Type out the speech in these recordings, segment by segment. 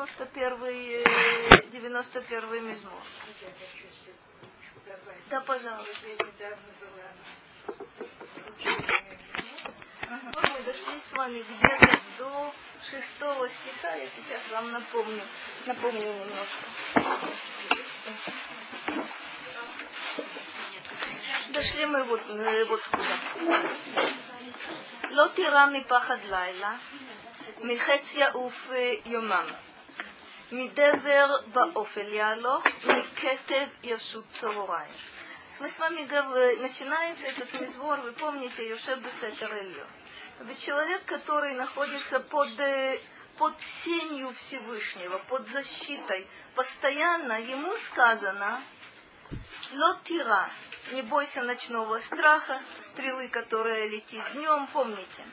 91-й 91 мизмор. Да, пожалуйста. Мы дошли с вами где-то до шестого стиха. Я сейчас вам напомню, напомню немножко. Дошли мы вот, вот куда. לא תירא מפחד לילה, מחץ יעוף יומם. מדבר באופל יהלוך, מכתב ישוט צהריים. Мы с вами начинается этот мизбор, вы помните, Юшеб Бесетер Ильо. Ведь человек, который находится под, под сенью Всевышнего, под защитой, постоянно ему сказано, лотира, не бойся ночного страха, стрелы, которая летит днем, помните.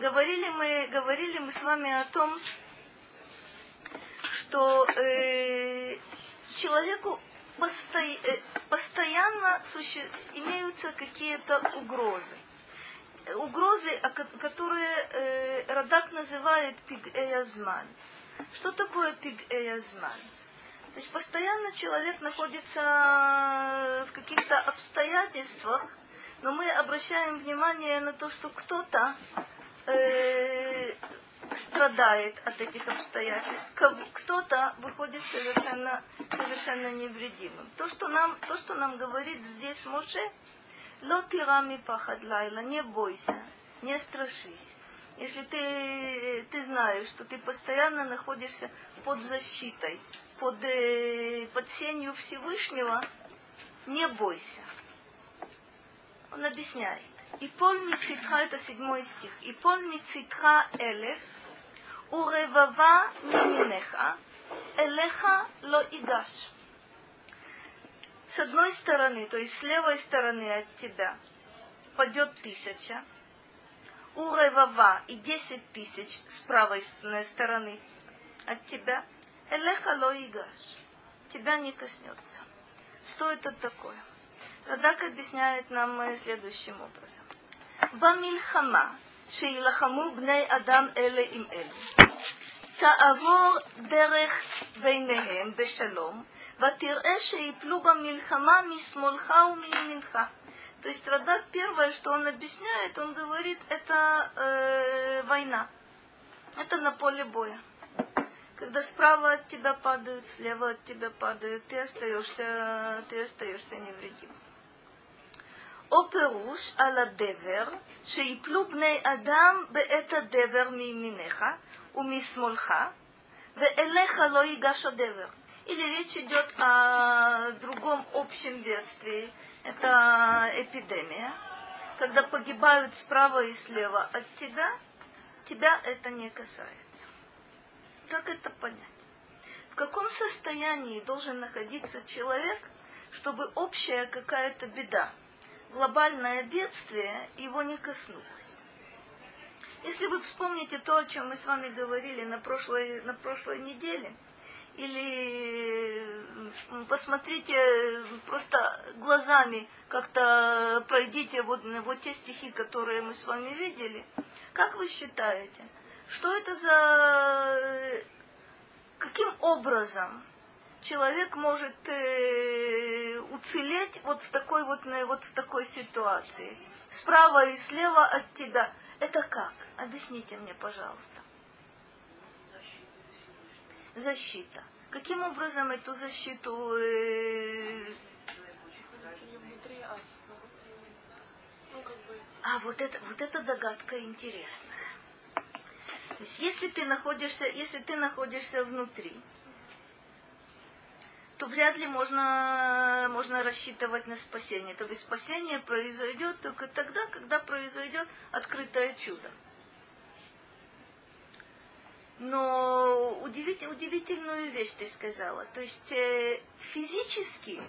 Говорили мы, говорили мы с вами о том, что э, человеку посто, э, постоянно суще, имеются какие-то угрозы. Угрозы, которые э, Радак называет пиг-эязман. Что такое пиг-эязман? То есть постоянно человек находится в каких-то обстоятельствах, но мы обращаем внимание на то, что кто-то э, страдает от этих обстоятельств, кто-то выходит совершенно, совершенно невредимым. То что, нам, то, что нам говорит здесь Моше, лотирами пахад лайла, не бойся, не страшись. Если ты, ты знаешь, что ты постоянно находишься под защитой, под, э, под сенью Всевышнего, не бойся. Он объясняет. И поль мицитха, это седьмой стих. И поль мицитха элев, Уревава мининеха, элеха ло игаш. С одной стороны, то есть с левой стороны от тебя, падет тысяча, уревава и десять тысяч с правой стороны от тебя, элеха ло игаш. Тебя не коснется. Что это такое? Радак объясняет нам э, следующим образом. Бамильхама שילחמו בני אדם אלה עם אלה. תעבור דרך ביניהם בשלום, ותראה שיפלו במלחמה משמאלך ומימינך. То есть Радак первое, что он объясняет, он говорит, это э, война. Это на поле боя когда справа от тебя падают, слева от тебя падают, ты остаешься, ты остаешься невредим. או פירוש על הדבר, שיפלו בני אדם בעת הדבר מימינך ומשמאלך, ואליך לא ייגש הדבר. Или речь идет о другом общем бедствии. Это эпидемия. Когда погибают справа и слева от тебя, тебя это не касается. Как это понять? В каком состоянии должен находиться человек, чтобы общая какая-то беда, глобальное бедствие его не коснулось? Если вы вспомните то, о чем мы с вами говорили на прошлой, на прошлой неделе, или посмотрите просто глазами, как-то пройдите вот, вот те стихи, которые мы с вами видели, как вы считаете, что это за... Каким образом человек может э, уцелеть вот в такой вот, вот в такой ситуации? Справа и слева от тебя. Это как? Объясните мне, пожалуйста. Защита. Каким образом эту защиту э... А вот это, вот эта догадка интересная. То есть если ты находишься, если ты находишься внутри, то вряд ли можно, можно рассчитывать на спасение. То есть спасение произойдет только тогда, когда произойдет открытое чудо. Но удивить, удивительную вещь ты сказала. То есть э, физически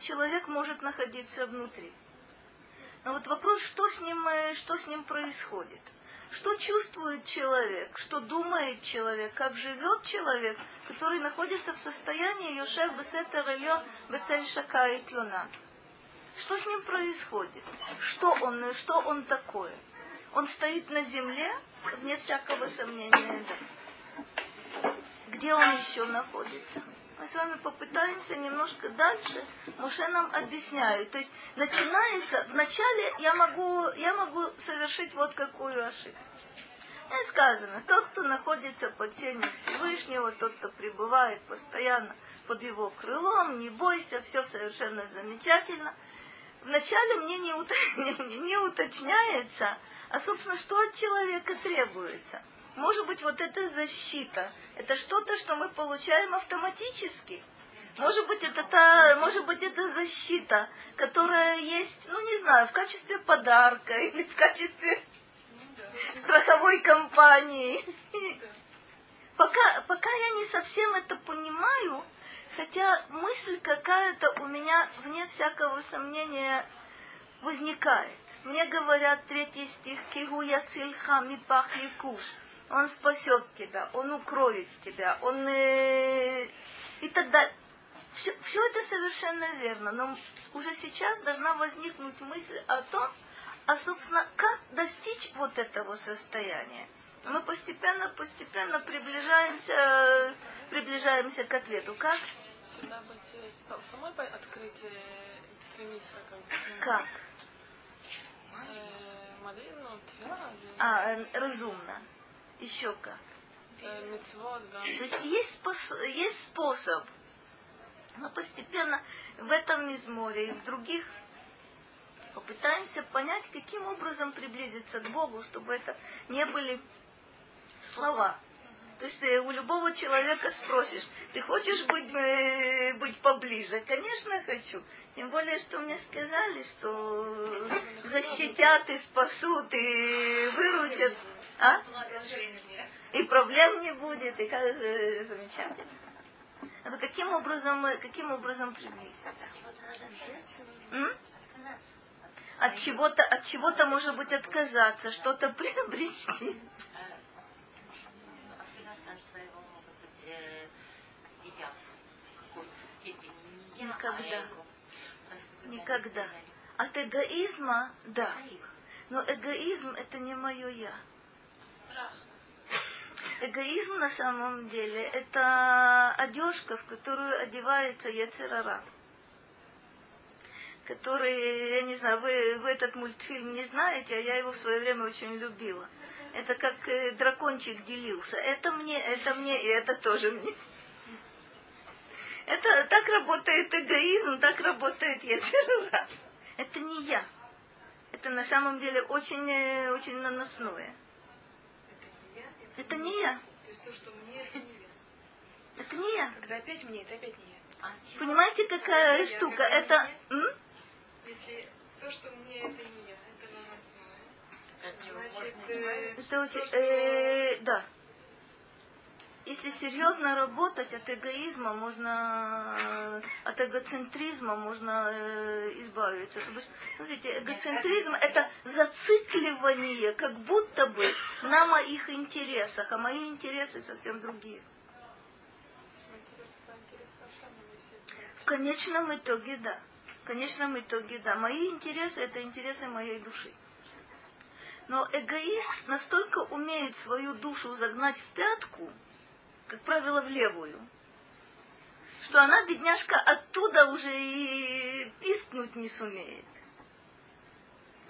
человек может находиться внутри. Но вот вопрос, что с ним, э, что с ним происходит. Что чувствует человек, что думает человек, как живет человек, который находится в состоянии Йошев Бесетер Ильон Бецель Шака и Тлюна. Что с ним происходит? Что он, что он такое? Он стоит на земле, вне всякого сомнения, да. где он еще находится. Мы с вами попытаемся немножко дальше. Муше нам объясняет. То есть начинается, вначале я могу, я могу совершить вот какую ошибку. И сказано, тот, кто находится под сенью Всевышнего, тот, кто пребывает постоянно под его крылом, не бойся, все совершенно замечательно. Вначале мне не, не, не уточняется, а, собственно, что от человека требуется – может быть, вот эта защита, это что-то, что мы получаем автоматически. Может быть, это та, может быть, это защита, которая есть, ну не знаю, в качестве подарка или в качестве страховой компании. Пока, пока я не совсем это понимаю, хотя мысль какая-то у меня, вне всякого сомнения, возникает. Мне говорят третий стих, «Кигу яцильха мипах якуш», он спасет тебя, он укроет тебя, он э, и так далее. Все, все это совершенно верно, но уже сейчас должна возникнуть мысль о том, а собственно, как достичь вот этого состояния. Мы постепенно, постепенно приближаемся, приближаемся к ответу. Как? Всегда быть э, самой открыть, э, стремиться как Как? Э, молитву. А, разумно. Еще как. Э, То есть есть, способ, есть способ. Мы постепенно в этом мизморе и в других попытаемся понять, каким образом приблизиться к Богу, чтобы это не были слова. То есть э, у любого человека спросишь, ты хочешь быть, э, быть поближе? Конечно, хочу. Тем более, что мне сказали, что защитят и спасут и выручат. А? И проблем не будет, и как же замечательно. Это каким образом, каким образом приблизиться? От чего-то, от чего-то, может быть, отказаться, что-то приобрести. Никогда. Никогда. От эгоизма, да. Но эгоизм это не мое я. Эгоизм на самом деле это одежка, в которую одевается Яцерара. Который, я не знаю, вы, вы этот мультфильм не знаете, а я его в свое время очень любила. Это как э, дракончик делился. Это мне, это мне, и это тоже мне. Это так работает эгоизм, так работает Яцерара. Это не я. Это на самом деле очень, э, очень наносное. Это не я. То есть то, что мне, это не я. Это не я. Когда опять мне, это опять не я. А Понимаете, какая я, штука? Это... Мне? Если то, что мне, это не я, это наносное. Значит, э, это очень... что... Э, да. Если серьезно работать от эгоизма, можно от эгоцентризма можно э, избавиться. То есть, смотрите, эгоцентризм это зацикливание, как будто бы на моих интересах, а мои интересы совсем другие. В конечном итоге, да. В конечном итоге, да. Мои интересы это интересы моей души. Но эгоист настолько умеет свою душу загнать в пятку, как правило, в левую. Что она, бедняжка, оттуда уже и пискнуть не сумеет.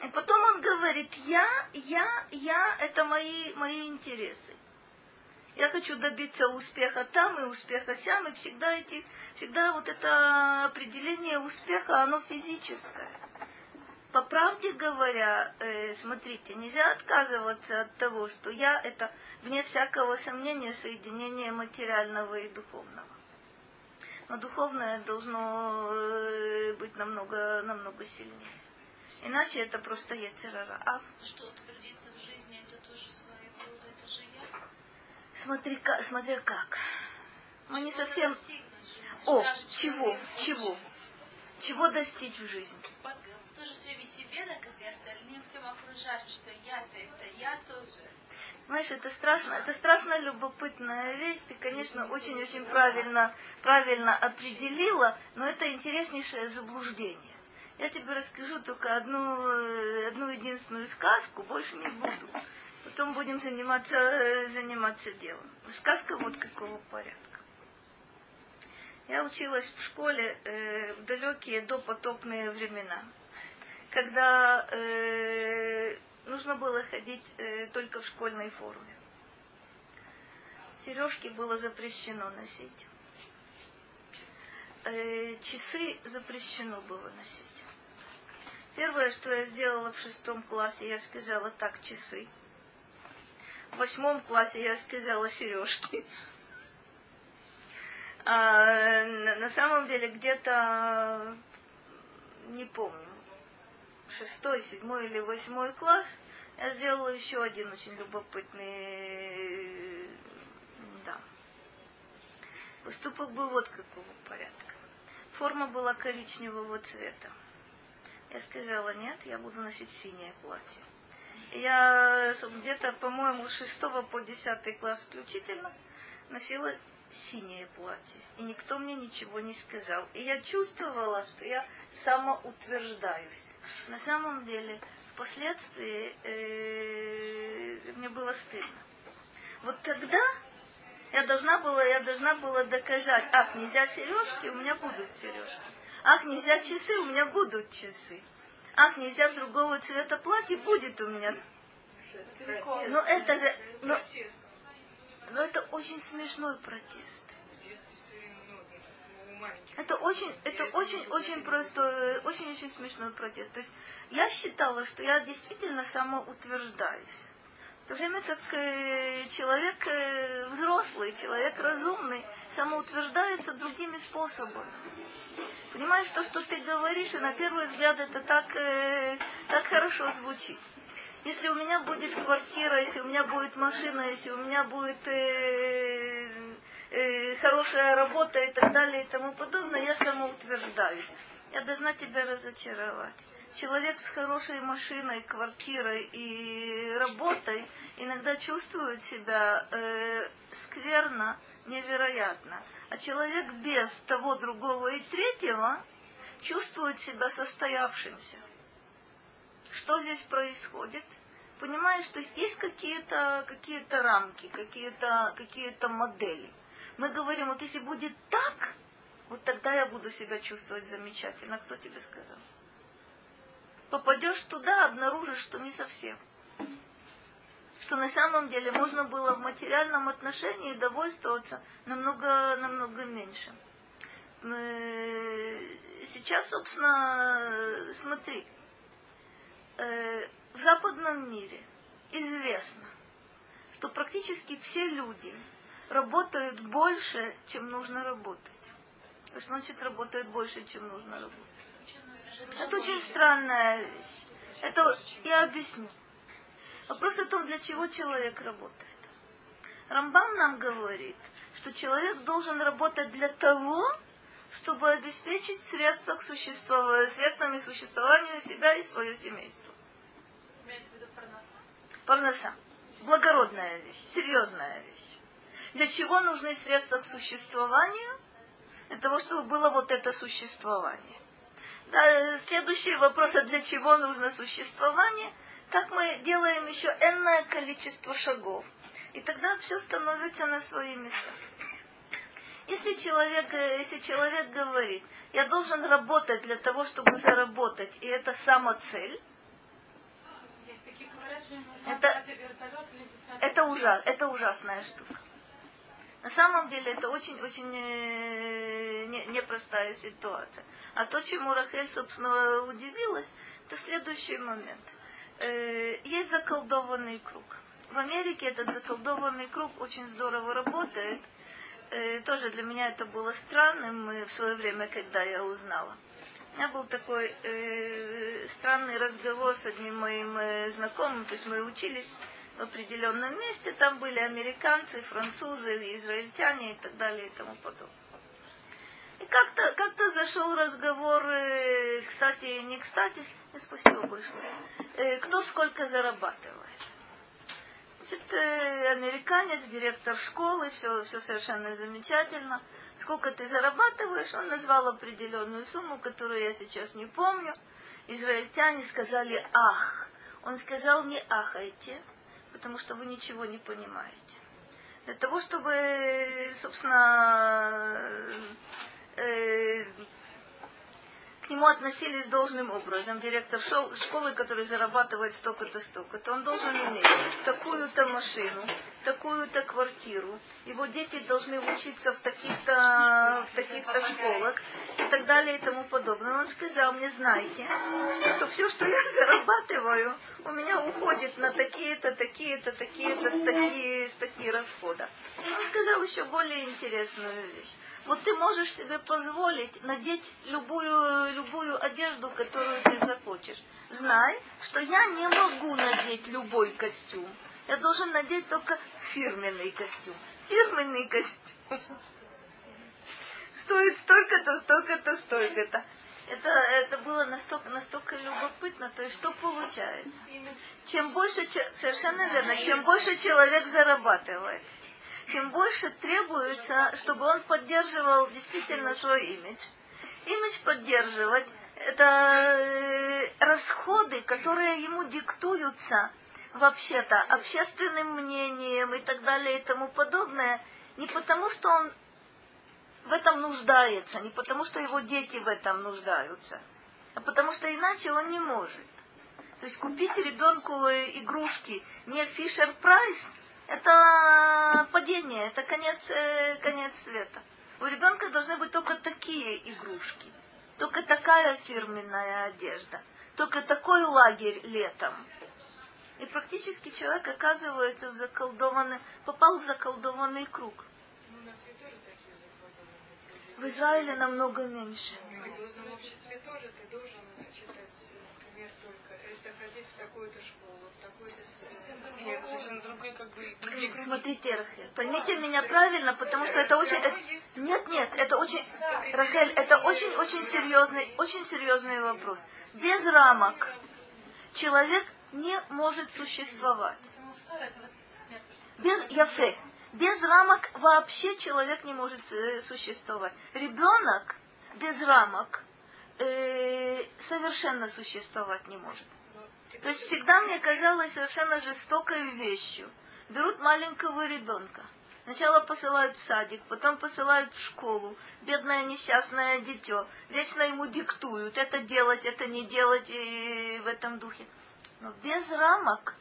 И потом он говорит, я, я, я, это мои, мои интересы. Я хочу добиться успеха там и успеха сям, и всегда эти, всегда вот это определение успеха, оно физическое по правде говоря, э, смотрите, нельзя отказываться от того, что я это, вне всякого сомнения, соединение материального и духовного. Но духовное должно э, быть намного, намного сильнее. Иначе это просто яцерара. А что утвердиться Смотри, как, смотря как. Мы не совсем... О, чего, чего? Чего достичь в жизни? Знаешь, это страшно, это страшно любопытная вещь. Ты, конечно, очень-очень правильно, правильно определила, но это интереснейшее заблуждение. Я тебе расскажу только одну, э, одну единственную сказку, больше не буду. Потом будем заниматься, э, заниматься делом. Сказка вот какого порядка. Я училась в школе э, в далекие допотопные времена, когда э, нужно было ходить э, только в школьной форме. Сережки было запрещено носить. Э, часы запрещено было носить. Первое, что я сделала в шестом классе, я сказала так, часы. В восьмом классе я сказала сережки. А, на самом деле где-то, не помню, шестой, седьмой или восьмой класс, я сделала еще один очень любопытный, да. Поступок был вот какого порядка. Форма была коричневого цвета. Я сказала, нет, я буду носить синее платье. Я где-то, по-моему, с шестого по десятый класс включительно носила синее платье. И никто мне ничего не сказал. И я чувствовала, что я самоутверждаюсь. На самом деле, впоследствии э, мне было стыдно. Вот тогда я должна была, я должна была доказать, ах, нельзя сережки, у меня будут сережки. Ах, нельзя часы, у меня будут часы. Ах, нельзя другого цвета платье, будет у меня. Но это же, но, но это очень смешной протест. Это очень, это очень, очень простой, очень, очень смешной протест. То есть я считала, что я действительно самоутверждаюсь. В то время как э, человек э, взрослый, человек разумный, самоутверждается другими способами. Понимаешь, то, что ты говоришь, и на первый взгляд это так, э, так хорошо звучит. Если у меня будет квартира, если у меня будет машина, если у меня будет э, э, хорошая работа и так далее и тому подобное, я самоутверждаюсь. Я должна тебя разочаровать. Человек с хорошей машиной, квартирой и работой иногда чувствует себя э, скверно, невероятно. А человек без того, другого и третьего чувствует себя состоявшимся. Что здесь происходит? Понимаешь, то есть есть какие-то какие рамки, какие-то какие модели. Мы говорим, вот если будет так, вот тогда я буду себя чувствовать замечательно. Кто тебе сказал? Попадешь туда, обнаружишь, что не совсем что на самом деле можно было в материальном отношении довольствоваться намного, намного меньше. Сейчас, собственно, смотри, э, в западном мире известно, что практически все люди работают больше, чем нужно работать. Что значит работают больше, чем нужно работать? Это очень странная вещь. Это я объясню. Вопрос о том, для чего человек работает. Рамбам нам говорит, что человек должен работать для того, чтобы обеспечить средства к существованию, средствами существования себя и свое семейство. Парноса. Благородная вещь, серьезная вещь. Для чего нужны средства к существованию? Для того, чтобы было вот это существование. Да, следующий вопрос, а для чего нужно существование – так мы делаем еще энное количество шагов. И тогда все становится на свои места. Если человек, э, если человек говорит, я должен работать для того, чтобы заработать, и это самоцель, это, это, ужас, это ужасная штука. На самом деле это очень-очень э, непростая ситуация. А то, чему Рахель, собственно, удивилась, это следующий момент э, есть заколдованный круг. В Америке этот заколдованный круг очень здорово работает. Э, тоже для меня это было странным в свое время, когда я узнала. У меня был такой э, странный разговор с одним моим э, знакомым, то есть мы учились в определенном месте, там были американцы, французы, израильтяне и так далее и тому подобное. Как-то как зашел разговор, э, кстати, не кстати, спасибо большое, э, кто сколько зарабатывает. Значит, э, американец, директор школы, все, все совершенно замечательно. Сколько ты зарабатываешь? Он назвал определенную сумму, которую я сейчас не помню. Израильтяне сказали «ах». Он сказал «не ахайте», потому что вы ничего не понимаете. Для того, чтобы, собственно, э, к нему относились должным образом. Директор школы, который зарабатывает столько-то, столько-то, он должен иметь такую-то машину, такую-то квартиру. Его дети должны учиться в таких-то в таких-то школах и так далее и тому подобное. Он сказал мне, знаете, что все, что я зарабатываю, у меня уходит на такие-то, такие-то, такие-то статьи, статьи расхода. Он сказал еще более интересную вещь. Вот ты можешь себе позволить надеть любую, любую одежду, которую ты захочешь. Знай, что я не могу надеть любой костюм. Я должен надеть только фирменный костюм. Фирменный костюм. Стоит столько-то, столько-то, столько-то. Это, это было настолько, настолько любопытно. То есть что получается? Чем больше, совершенно верно, чем больше человек зарабатывает, тем больше требуется, чтобы он поддерживал действительно свой имидж. Имидж поддерживать – это э, расходы, которые ему диктуются вообще-то общественным мнением и так далее и тому подобное, не потому что он в этом нуждается, не потому что его дети в этом нуждаются, а потому что иначе он не может. То есть купить ребенку игрушки не Фишер Прайс – это падение, это конец, э, конец света. У ребенка должны быть только такие игрушки, только такая фирменная одежда, только такой лагерь летом. И практически человек оказывается в заколдованный, попал в заколдованный круг. В Израиле намного меньше. В религиозном обществе тоже ты должен читать, например, только это ходить в такую-то школу, в такую-то нет, совсем другой, как бы, Смотрите, Рахель, поймите меня правильно, потому что это очень... Это, нет, нет, это очень... Рахель, это очень-очень серьезный, очень серьезный вопрос. Без рамок человек не может существовать. Без яфе. Без рамок вообще человек не может э, существовать. Ребенок без рамок э, совершенно существовать не может. То есть всегда мне казалось совершенно жестокой вещью. Берут маленького ребенка, Сначала посылают в садик, потом посылают в школу. Бедное несчастное дитё. Вечно ему диктуют, это делать, это не делать и в этом духе. Но без рамок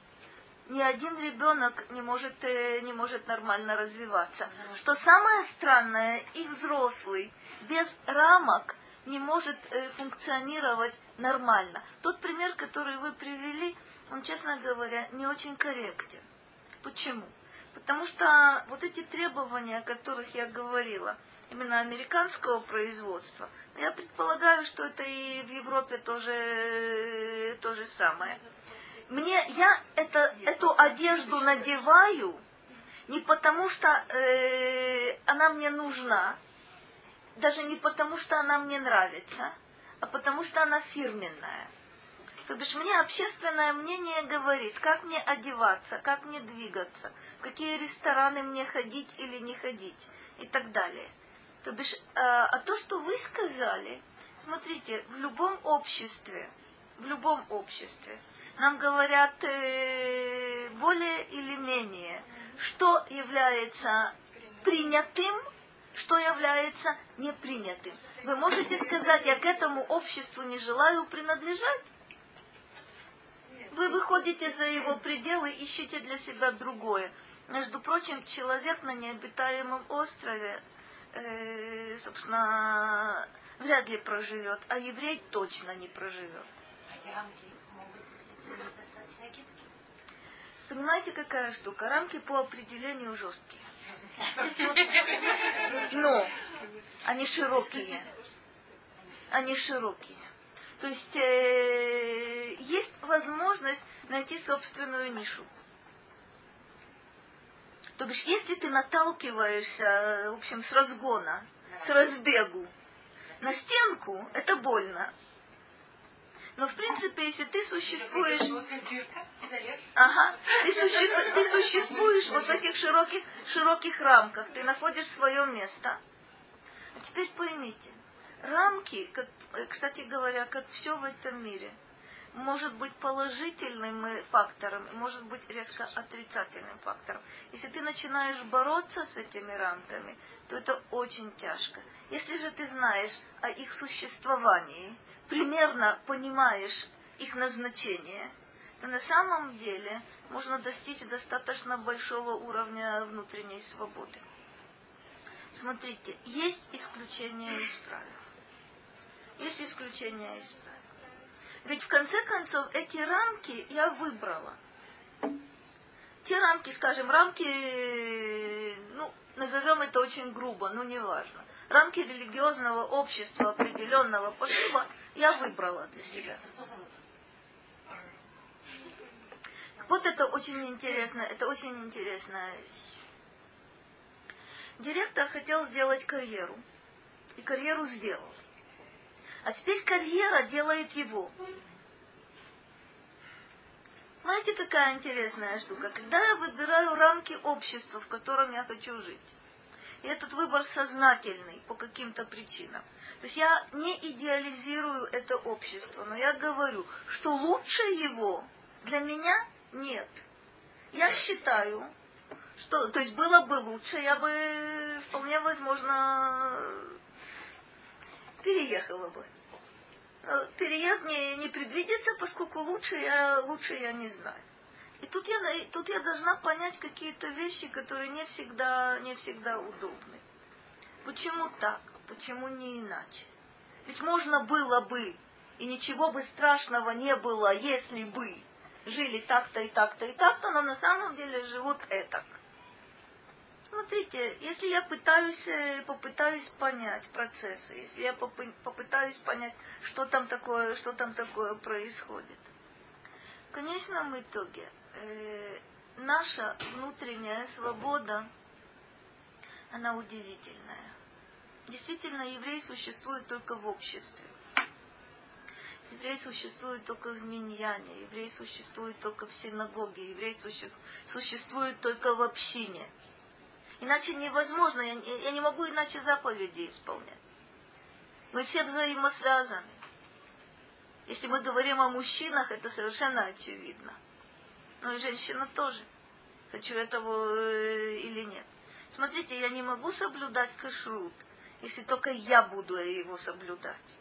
ни один ребенок не может, э, не может нормально развиваться. Что самое странное, и взрослый без рамок не может э, функционировать нормально. Тот пример, который вы привели, он, честно говоря, не очень корректен. Почему? Потому что вот эти требования, о которых я говорила, именно американского производства, я предполагаю, что это и в Европе тоже э, то же самое. Мне я это, эту одежду надеваю не потому, что э, она мне нужна, даже не потому, что она мне нравится, а потому что она фирменная. То бишь мне общественное мнение говорит, как мне одеваться, как мне двигаться, в какие рестораны мне ходить или не ходить и так далее. То бишь, э, а то, что вы сказали, смотрите, в любом обществе, в любом обществе, нам говорят э, более или менее, что является принятым что является непринятым. Вы можете сказать, я к этому обществу не желаю принадлежать? Вы выходите за его пределы, ищете для себя другое. Между прочим, человек на необитаемом острове, э, собственно, вряд ли проживет, а еврей точно не проживет. Понимаете, какая штука? Рамки по определению жесткие. Но они широкие. Они широкие. То есть э, есть возможность найти собственную нишу. То бишь, если ты наталкиваешься, в общем, с разгона, с разбегу на стенку, это больно. Но в принципе, если ты существуешь... Ага, ты, суще... ты существуешь вот в этих широких, широких рамках, ты находишь свое место. А теперь поймите, рамки, как, кстати говоря, как все в этом мире, может быть положительным фактором и может быть резко отрицательным фактором. Если ты начинаешь бороться с этими рамками, то это очень тяжко. Если же ты знаешь о их существовании, примерно понимаешь их назначение, то на самом деле можно достичь достаточно большого уровня внутренней свободы. Смотрите, есть исключения из правил. Есть исключения из правил. Ведь в конце концов эти рамки я выбрала. Те рамки, скажем, рамки, ну, назовем это очень грубо, но не важно. Рамки религиозного общества определенного пошива я выбрала для себя. Вот это очень интересно, это очень интересная вещь. Директор хотел сделать карьеру. И карьеру сделал. А теперь карьера делает его. Знаете, какая интересная штука? Когда я выбираю рамки общества, в котором я хочу жить, и этот выбор сознательный по каким-то причинам. То есть я не идеализирую это общество, но я говорю, что лучше его для меня нет. Я считаю, что, то есть было бы лучше, я бы вполне возможно переехала бы. Э, переезд не, не предвидится, поскольку лучше я, лучше я не знаю. И тут я, тут я должна понять какие-то вещи, которые не всегда, не всегда удобны. Почему так? Почему не иначе? Ведь можно было бы, и ничего бы страшного не было, если бы жили так-то и так-то и так-то, но на самом деле живут этак. Смотрите, если я пытаюсь, э, попытаюсь понять процессы, если я попытаюсь понять, что там такое, что там такое происходит, в конечном итоге э, наша внутренняя свобода, она удивительная. Действительно, еврей существует только в обществе. Еврей существует только в миньяне, еврей существует только в синагоге, еврей существует только в общине – Иначе невозможно, я, я не могу иначе заповеди исполнять. Мы все взаимосвязаны. Если мы говорим о мужчинах, это совершенно очевидно. Но и женщина тоже. Хочу этого э, или нет. Смотрите, я не могу соблюдать кашрут, если только я буду его соблюдать.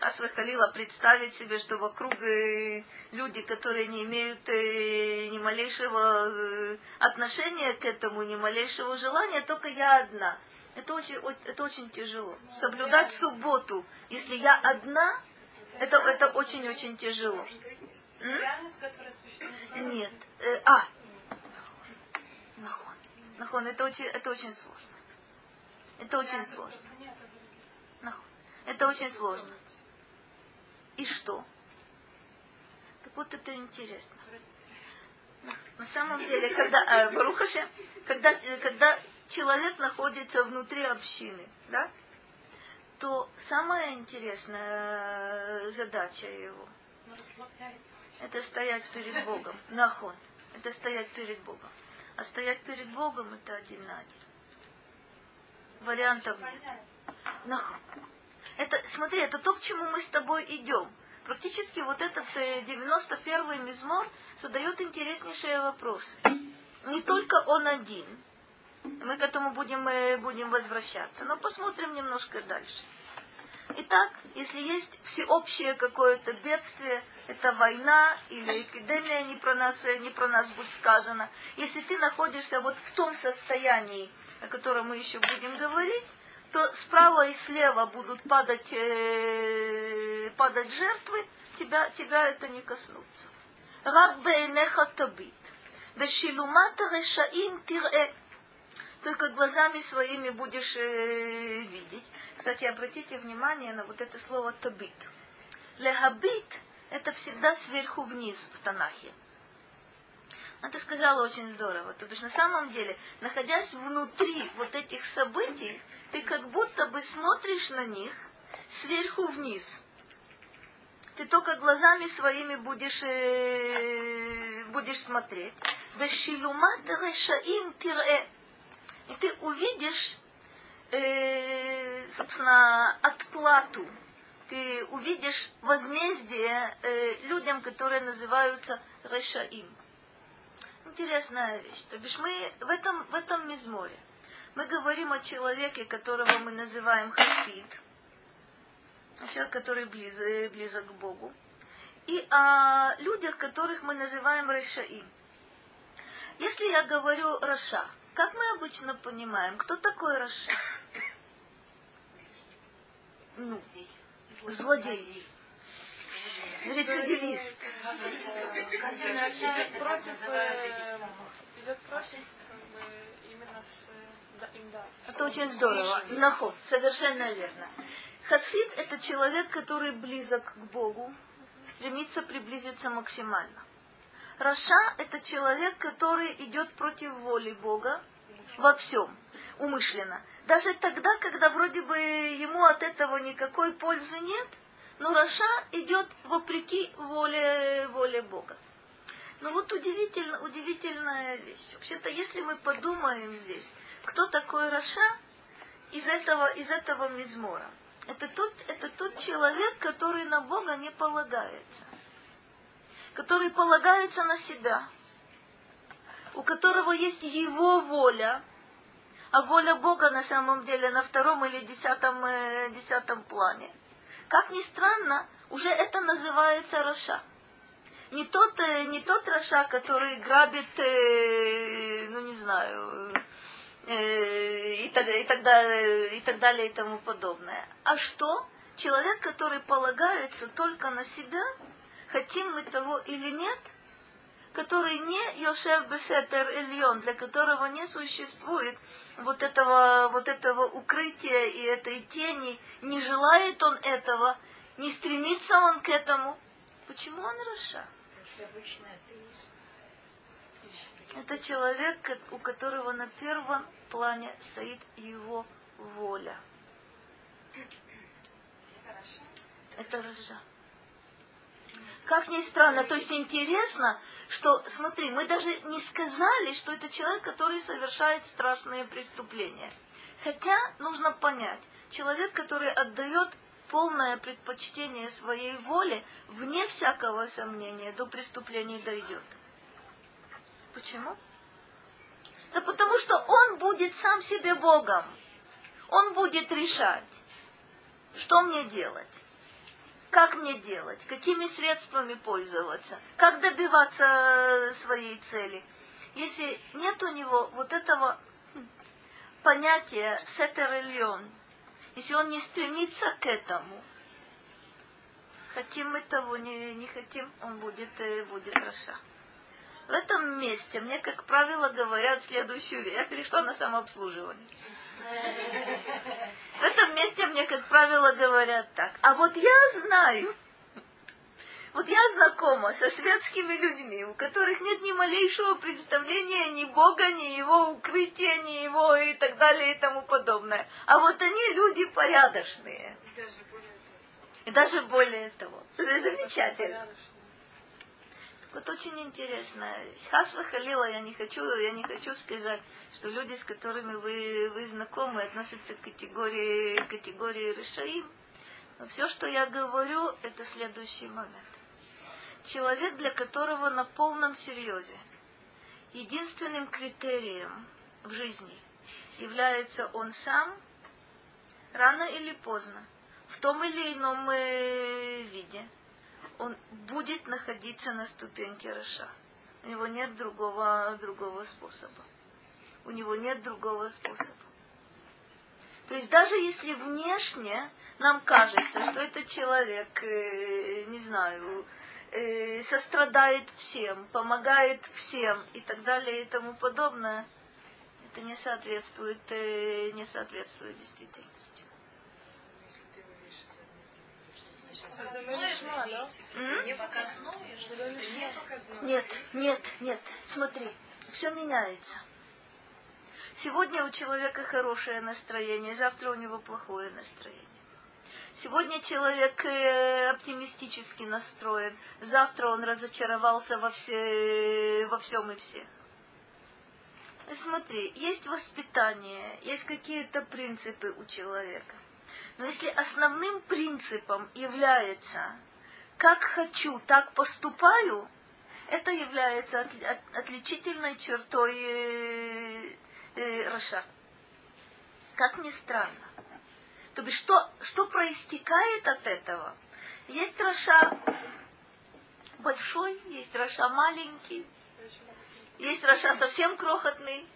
Асва Халила представить себе, что вокруг э, люди, которые не имеют э, ни малейшего отношения к этому, ни малейшего желания, только я одна. Это очень, это очень тяжело. Соблюдать субботу, если я одна, это, это очень-очень тяжело. Нет. Э, а. Нахон. Нахон, это очень, это очень сложно. Это очень сложно. Нахон. Это очень сложно. И что? Так вот это интересно. На самом деле, когда, э, Барухаше, когда, когда человек находится внутри общины, да, то самая интересная задача его это стоять перед Богом. Нахон. Это стоять перед Богом. А стоять перед Богом это один на один. Вариантов нет. Нахон. Это, смотри, это то, к чему мы с тобой идем. Практически вот этот 91-й э, мизмор задает интереснейшие вопросы. Не только он один. Мы к этому будем, э, будем возвращаться. Но посмотрим немножко дальше. Итак, если есть всеобщее какое-то бедствие, это война или эпидемия, не про нас, э, не про нас будет сказано. Если ты находишься вот в том состоянии, о котором мы еще будем говорить, то справа и слева будут падать, э, падать жертвы, тебя, тебя это не коснутся. Раб бейнеха табит. Вешилумат решаим тире. Только глазами своими будешь э, видеть. Кстати, обратите внимание на вот это слово табит. Лехабит – это всегда сверху вниз в Танахе. Она сказала очень здорово. То бишь, на самом деле, находясь внутри вот этих событий, ты как будто бы смотришь на них сверху вниз. Ты только глазами своими будешь, э, будешь смотреть. Вешилумат решаим тире. И ты увидишь, э, собственно, отплату ты увидишь возмездие э, людям, которые называются Решаим. Интересная вещь. То бишь мы в этом, в этом мизморе мы говорим о человеке, которого мы называем хасид, человек, который близок, близок к Богу, и о людях, которых мы называем Решаим. Если я говорю Раша, как мы обычно понимаем, кто такой Раша? Ну, злодей. Рецидивист. Это очень здорово. Нахон, совершенно верно. Хасид – это человек, который близок к Богу, стремится приблизиться максимально. Раша – это человек, который идет против воли Бога во всем, умышленно. Даже тогда, когда вроде бы ему от этого никакой пользы нет, но Раша идет вопреки воле, воле Бога. Но вот удивительно, удивительная вещь. Вообще-то, если мы подумаем здесь, кто такой Раша из этого, из этого мизмора, это тот, это тот человек, который на Бога не полагается который полагается на себя, у которого есть его воля, а воля Бога на самом деле на втором или десятом, э, десятом плане. Как ни странно, уже это называется Раша. Не тот, э, не тот Раша, который грабит, э, ну не знаю, и, так, и, так далее, и так далее и тому подобное. А что? Человек, который полагается только на себя хотим мы того или нет, который не Йошев Бесетер Эльон, для которого не существует вот этого, вот этого укрытия и этой тени, не желает он этого, не стремится он к этому. Почему он Раша? Это человек, у которого на первом плане стоит его воля. Это Раша. Как ни странно, то есть интересно, что, смотри, мы даже не сказали, что это человек, который совершает страшные преступления. Хотя нужно понять, человек, который отдает полное предпочтение своей воле, вне всякого сомнения, до преступлений дойдет. Почему? Да потому что он будет сам себе Богом. Он будет решать, что мне делать как мне делать, какими средствами пользоваться, как добиваться э, своей цели. Если нет у него вот этого понятия сетерельон, если он не стремится к этому, хотим мы того, не, не хотим, он будет, э, будет Раша. В этом месте мне, как правило, говорят следующую вещь. Я перешла на самообслуживание. В этом месте мне, как правило, говорят так. А вот я знаю, вот я знакома со светскими людьми, у которых нет ни малейшего представления ни Бога, ни его укрытия, ни его и так далее и тому подобное. А вот они люди порядочные. И даже более того. Замечательно. Вот очень интересно. Хасва Халила, я не хочу, я не хочу сказать, что люди, с которыми вы, вы знакомы, относятся к категории, категории решаим. Но все, что я говорю, это следующий момент. Человек, для которого на полном серьезе единственным критерием в жизни является он сам, рано или поздно, в том или ином э, виде – он будет находиться на ступеньке Раша. У него нет другого, другого способа. У него нет другого способа. То есть даже если внешне нам кажется, что этот человек, э, не знаю, э, сострадает всем, помогает всем и так далее и тому подобное, это не соответствует, э, не соответствует действительности. Нет, нет, нет, смотри, все меняется. Сегодня у человека хорошее настроение, завтра у него плохое настроение. Сегодня человек э, оптимистически настроен, завтра он разочаровался во, все, во всем и всех. Смотри, есть воспитание, есть какие-то принципы у человека. Но если основным принципом является как хочу, так поступаю, это является от, от, отличительной чертой э, э, Раша. Как ни странно. То есть что, что проистекает от этого? Есть Раша большой, есть Раша маленький, есть Раша совсем крохотный.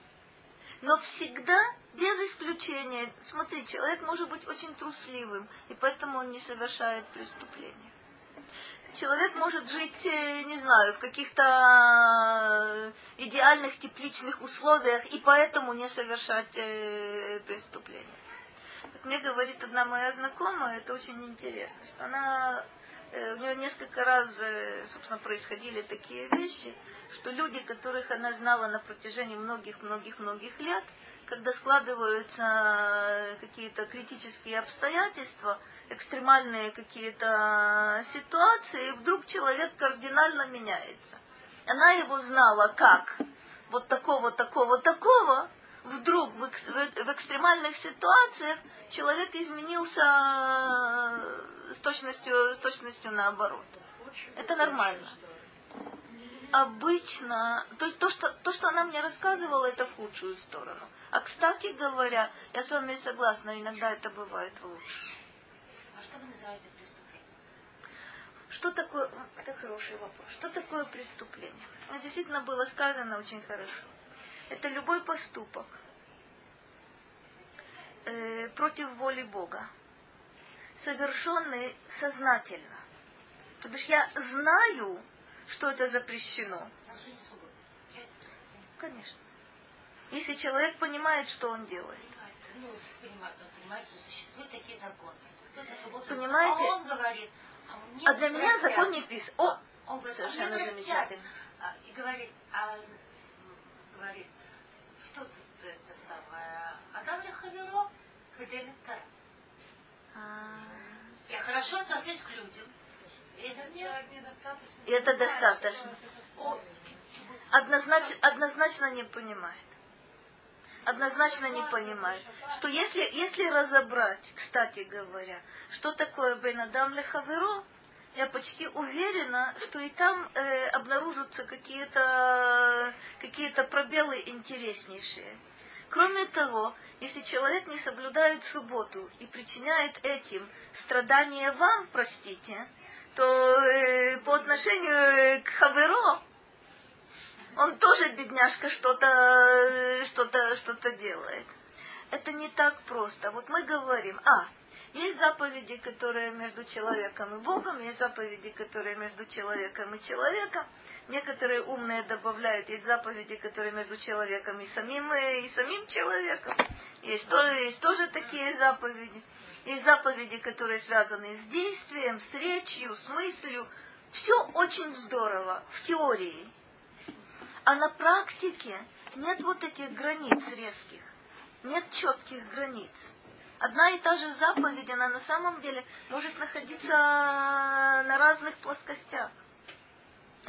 Но всегда, без исключения, смотри, человек может быть очень трусливым, и поэтому он не совершает преступления человек может жить, э, не знаю, в каких-то э, идеальных тепличных условиях и поэтому не совершать э, преступления. Мне говорит одна моя знакомая, это очень интересно, что она у нее несколько раз, собственно, происходили такие вещи, что люди, которых она знала на протяжении многих-многих-многих лет, когда складываются какие-то критические обстоятельства, экстремальные какие-то ситуации, и вдруг человек кардинально меняется. Она его знала как вот такого, такого, такого, вдруг в, в экстремальных ситуациях человек изменился с точностью, с точностью наоборот. Это нормально обычно, то есть то что, то, что она мне рассказывала, это в худшую сторону. А кстати говоря, я с вами согласна, иногда это бывает лучше. А что вы называете преступлением? Что такое, это хороший вопрос, что такое преступление? Это действительно было сказано очень хорошо. Это любой поступок э, против воли Бога, совершенный сознательно. То бишь я знаю, что это запрещено? Конечно. Если человек понимает, что он делает. Ну, понимает, он понимает, что существуют такие законы. Понимаете? А он говорит, а, а для меня закон не писан. О, он говорит, совершенно замечательно. И говорит, а, говорит, что тут это самое, Адам ли хаверо, Я хорошо отношусь к людям. И это достаточно. Однозначно, однозначно не понимает. Однозначно не понимает, что если, если разобрать, кстати говоря, что такое Бенадам Лехаверо, я почти уверена, что и там э, обнаружатся какие-то какие пробелы интереснейшие. Кроме того, если человек не соблюдает субботу и причиняет этим страдания вам, простите, то э, по отношению э, к Хаверо, он тоже, бедняжка, что-то э, что-то что-то делает. Это не так просто. Вот мы говорим, а, есть заповеди, которые между человеком и Богом, есть заповеди, которые между человеком и человеком. Некоторые умные добавляют, есть заповеди, которые между человеком и самим, и самим человеком. Есть, тоже, есть тоже такие заповеди. Есть заповеди, которые связаны с действием, с речью, с мыслью. Все очень здорово в теории. А на практике нет вот этих границ резких. Нет четких границ. Одна и та же заповедь, она на самом деле может находиться на разных плоскостях.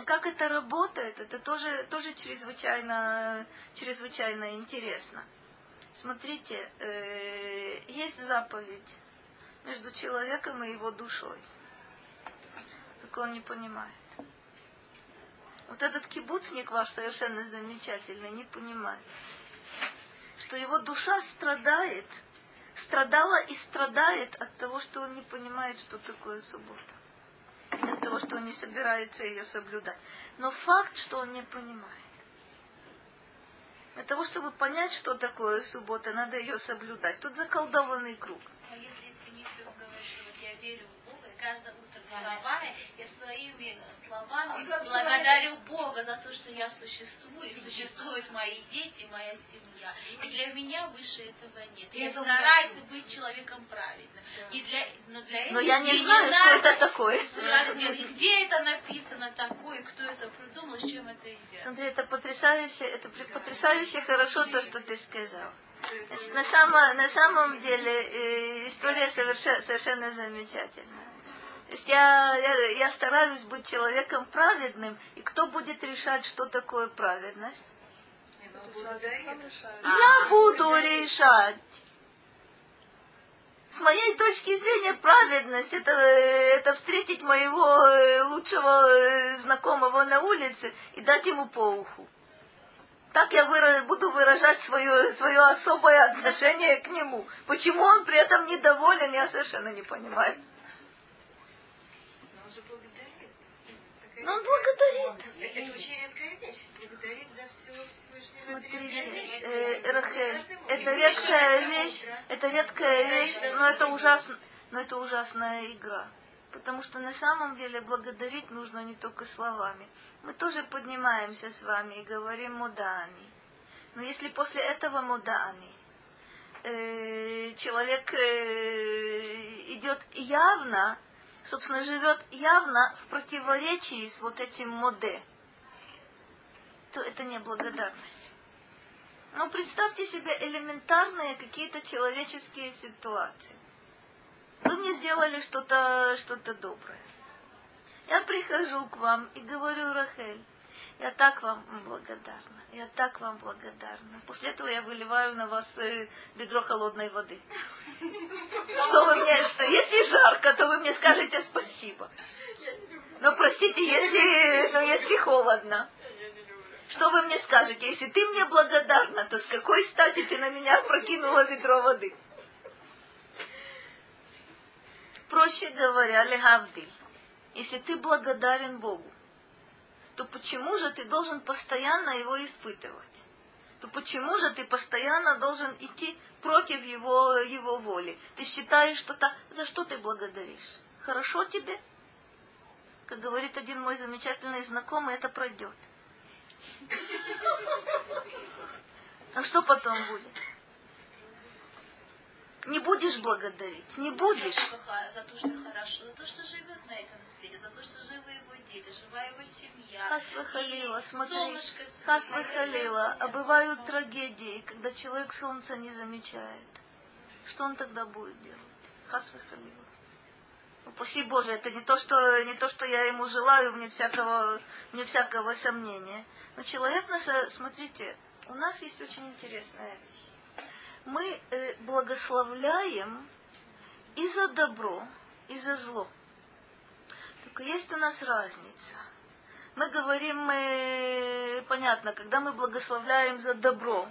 Как это работает, это тоже, тоже чрезвычайно, чрезвычайно интересно. Смотрите, э, есть заповедь между человеком и его душой. Только он не понимает. Вот этот кибуцник ваш совершенно замечательный, не понимает, что его душа страдает, страдала и страдает от того, что он не понимает, что такое суббота. От того, что он не собирается ее соблюдать. Но факт, что он не понимает. Для того, чтобы понять, что такое суббота, надо ее соблюдать. Тут заколдованный круг. А если, извините, вы говорите, что вот я верю в Бога, и каждое утро словами, я своими словами благодарю Бога за то, что я существую, и существуют мои дети, моя семья. И для меня выше этого нет. Я стараюсь быть человеком правильным. И для, но для этого но я не знаю, что это такое. Где это написано такое, кто это придумал, с чем это идет. Смотри, это потрясающе, это потрясающе хорошо то, что ты сказал. Значит, на, само, на самом деле э, история совершенно, совершенно замечательная. Я, я, я стараюсь быть человеком праведным, и кто будет решать, что такое праведность? Я буду решать. С моей точки зрения, праведность это, это встретить моего э, лучшего э, знакомого на улице и дать ему по уху. Так я выра- буду выражать свое, свое особое отношение к нему. Почему он при этом недоволен, я совершенно не понимаю. Но он же благодарит. Такая Но он благодарит. Это очень редкая вещь. Благодарить за все Всевышнего э, Рахель, это редкая вещь, это редкая вещь, но это ужасно, но это ужасная игра. Потому что на самом деле благодарить нужно не только словами. Мы тоже поднимаемся с вами и говорим мудани. Но если после этого мудани э, человек э, идет явно, собственно, живет явно в противоречии с вот этим моде, то это не благодарность. Но представьте себе элементарные какие-то человеческие ситуации. Вы мне сделали что-то что доброе. Я прихожу к вам и говорю, Рахель, я так вам благодарна, я так вам благодарна. После этого я выливаю на вас э, ведро холодной воды. Что вы мне, что если жарко, то вы мне скажете спасибо. Но простите, если, но если холодно. Что вы мне скажете? Если ты мне благодарна, то с какой стати ты на меня прокинула ведро воды? Проще говоря, легавдиль, если ты благодарен Богу, то почему же ты должен постоянно его испытывать? То почему же ты постоянно должен идти против его, его воли? Ты считаешь, что то за что ты благодаришь? Хорошо тебе? Как говорит один мой замечательный знакомый, это пройдет. А что потом будет? Не будешь благодарить, не будешь. За то, что хорошо, за то, что живет на этом свете, за то, что живы его дети, жива его семья. Хас выхалила, смотри, хас выхалила, а бывают трагедии, когда человек солнца не замечает. Что он тогда будет делать? Хас выхалила. Упаси Боже, это не то, что, не то, что я ему желаю, мне всякого, мне всякого сомнения. Но человек, смотрите, у нас есть очень интересная вещь. Мы э, благословляем и за добро, и за зло. Только есть у нас разница. Мы говорим, мы, понятно, когда мы благословляем за добро,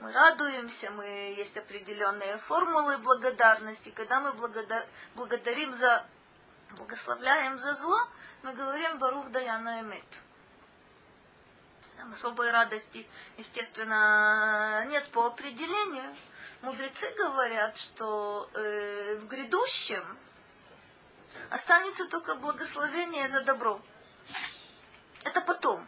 мы радуемся, мы есть определенные формулы благодарности. Когда мы благодар, благодарим за, благословляем за зло, мы говорим Барух Даяна Эмет. Там особой радости, естественно, нет по определению. Мудрецы говорят, что э, в грядущем останется только благословение за добро. Это потом.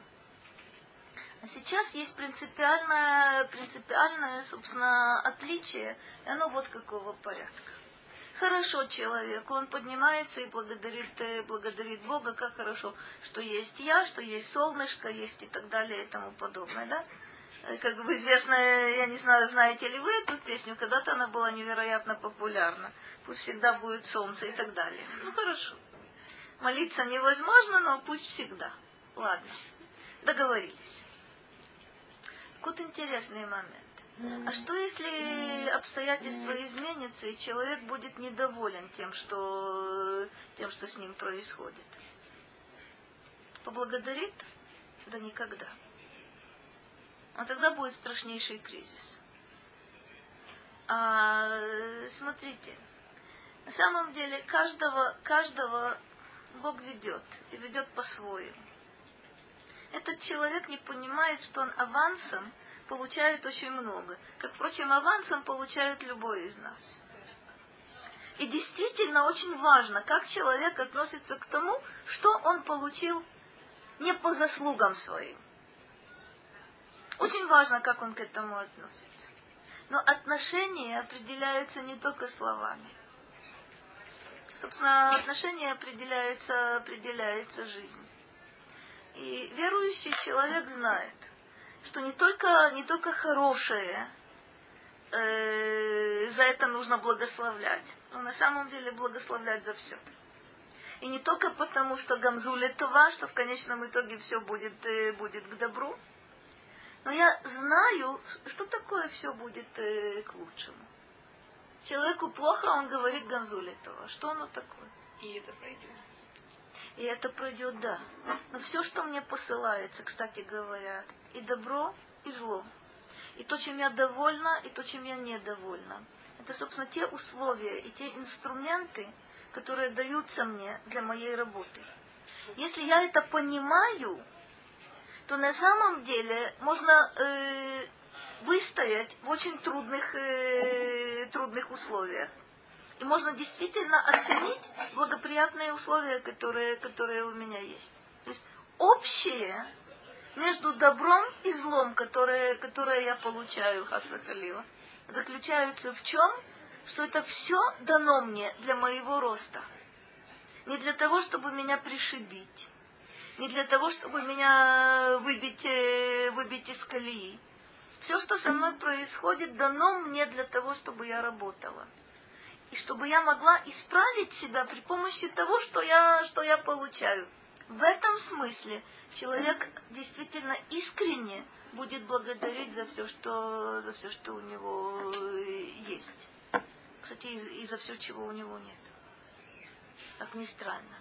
А сейчас есть принципиальное, принципиальное, собственно, отличие, и оно вот какого порядка. Хорошо человек, он поднимается и благодарит, э, благодарит Бога, как хорошо, что есть я, что есть солнышко, есть и так далее и тому подобное, да? Э, Как бы известно, я не знаю, знаете ли вы эту песню, когда-то она была невероятно популярна. Пусть всегда будет солнце и так далее. Ну хорошо. Молиться невозможно, но пусть всегда. Ладно. Договорились. Вот интересный момент. А что если обстоятельства изменятся, и человек будет недоволен тем, что, тем, что с ним происходит? Поблагодарит? Да никогда. А тогда будет страшнейший кризис. А, смотрите, на самом деле каждого, каждого Бог ведет, и ведет по-своему. Этот человек не понимает, что он авансом получает очень много. Как, впрочем, авансом получает любой из нас. И действительно очень важно, как человек относится к тому, что он получил не по заслугам своим. Очень важно, как он к этому относится. Но отношения определяются не только словами. Собственно, отношения определяется, определяется жизнь. И верующий человек знает, что не только, не только хорошее, э, за это нужно благословлять, но на самом деле благословлять за все. И не только потому, что Гамзуля Това, что в конечном итоге все будет, э, будет к добру, но я знаю, что такое все будет э, к лучшему. Человеку плохо, он говорит Гонзулетова. Что оно такое? И это пройдет. И это пройдет, да. Но все, что мне посылается, кстати говоря, и добро, и зло. И то, чем я довольна, и то, чем я недовольна. Это, собственно, те условия и те инструменты, которые даются мне для моей работы. Если я это понимаю, то на самом деле можно э, выстоять в очень трудных, э, трудных условиях. И можно действительно оценить благоприятные условия, которые, которые у меня есть. То есть общее между добром и злом, которое, которое я получаю, Хаса Халила, заключается в чем? Что это все дано мне для моего роста. Не для того, чтобы меня пришибить. Не для того, чтобы меня выбить, э, выбить из колеи. Все, что со мной происходит, дано мне для того, чтобы я работала. И чтобы я могла исправить себя при помощи того, что я, что я получаю. В этом смысле человек действительно искренне будет благодарить за все, что, за все, что у него э, есть. Кстати, и, и за все, чего у него нет. Как ни странно.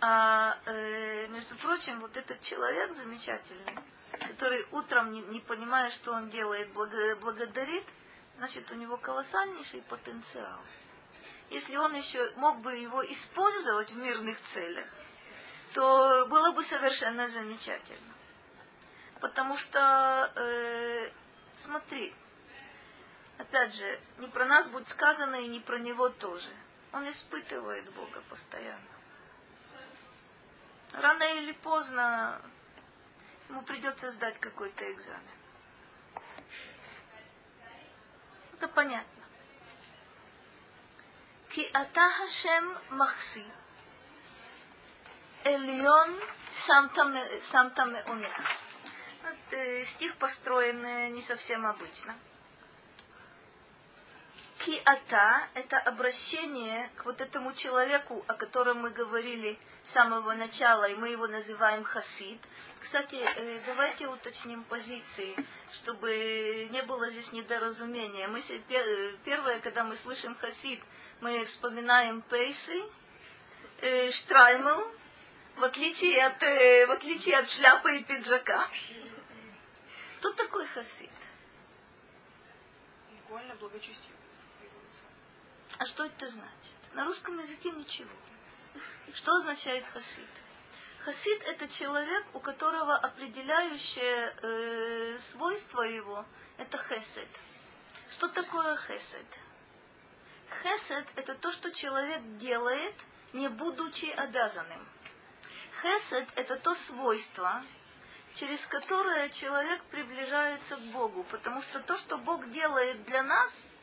А, э, между прочим, вот этот человек замечательный, который утром, не, не понимая, что он делает, благодарит, значит, у него колоссальнейший потенциал. Если он еще мог бы его использовать в мирных целях, то было бы совершенно замечательно. Потому что, э, смотри, опять же, не про нас будет сказано и не про него тоже. Он испытывает Бога постоянно. Рано или поздно ему придется сдать какой-то экзамен. Это понятно. Ки ата Хашем махси. Эльон самта меунех. Вот, стих построен не совсем обычно. Киата – это обращение к вот этому человеку, о котором мы говорили с самого начала, и мы его называем хасид. Кстати, э, давайте уточним позиции, чтобы не было здесь недоразумения. Мы, первое, когда мы слышим хасид, мы вспоминаем пейсы, э, штраймел, в отличие от, э, в отличие от шляпы и пиджака. Кто такой хасид? Буквально благочестивый. А что это значит? На русском языке ничего. Что означает хасид? Хасид это человек, у которого определяющее э, свойство его это хесед. Что такое хесед? Хесед это то, что человек делает, не будучи обязанным. Хесед это то свойство, через которое человек приближается к Богу, потому что то, что Бог делает для нас –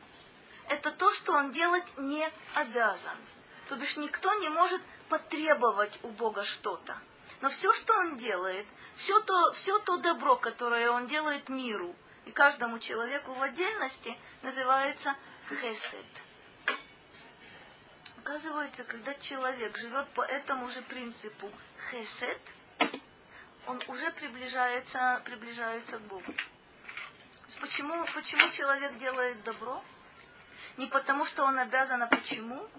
это то, что он делать не обязан. То бишь никто не может потребовать у Бога что-то. Но все, что он делает, все то, все то добро, которое он делает миру и каждому человеку в отдельности, называется хесед. Оказывается, когда человек живет по этому же принципу хесед, он уже приближается, приближается к Богу. Почему, почему человек делает добро? Не потому, что он обязан, а почему?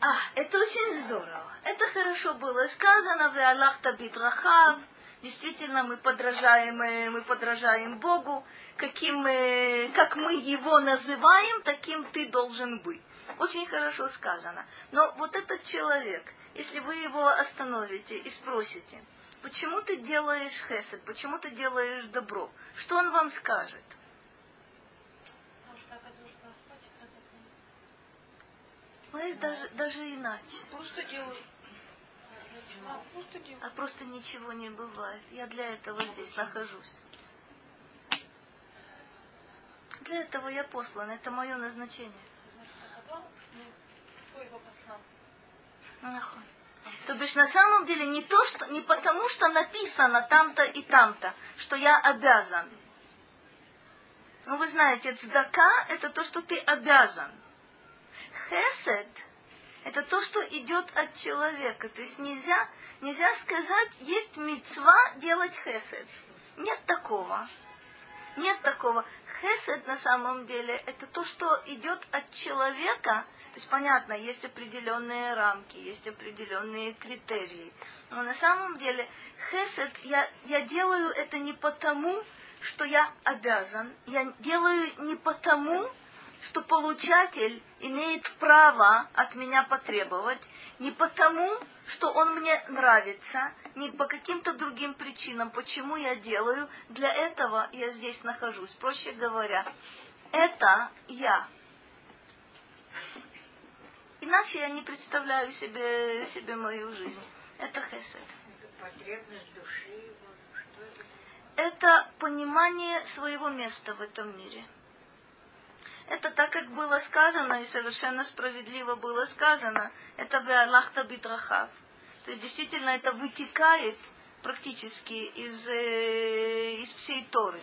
А, это очень здорово. Это хорошо было сказано. В Аллах Табит Рахав. Действительно, мы подражаем, мы подражаем Богу. Каким мы, как мы его называем, таким ты должен быть. Очень хорошо сказано. Но вот этот человек, если вы его остановите и спросите, почему ты делаешь хесед, почему ты делаешь добро, что он вам скажет? Знаешь, даже, даже иначе. Просто делаю. А просто, а просто ничего не бывает. Я для этого здесь нахожусь. Для этого я послан. Это мое назначение. То бишь на самом деле не то, что не потому, что написано там-то и там-то, что я обязан. Ну, вы знаете, цдака – это то, что ты обязан. Хесед Это то, что идет от человека. То есть нельзя, нельзя сказать, есть мецва делать хесед. Нет такого. Нет такого. Хесед на самом деле это то, что идет от человека. То есть понятно, есть определенные рамки, есть определенные критерии. Но на самом деле хесед, я, я делаю это не потому, что я обязан. Я делаю не потому, что получатель имеет право от меня потребовать, не потому, что он мне нравится, не по каким-то другим причинам, почему я делаю, для этого я здесь нахожусь. Проще говоря, это я. Иначе я не представляю себе, себе мою жизнь. Это хесед. Это потребность души. Это понимание своего места в этом мире это так, как было сказано, и совершенно справедливо было сказано, это в Аллахта Битрахав. То есть действительно это вытекает практически из, э, из всей Торы.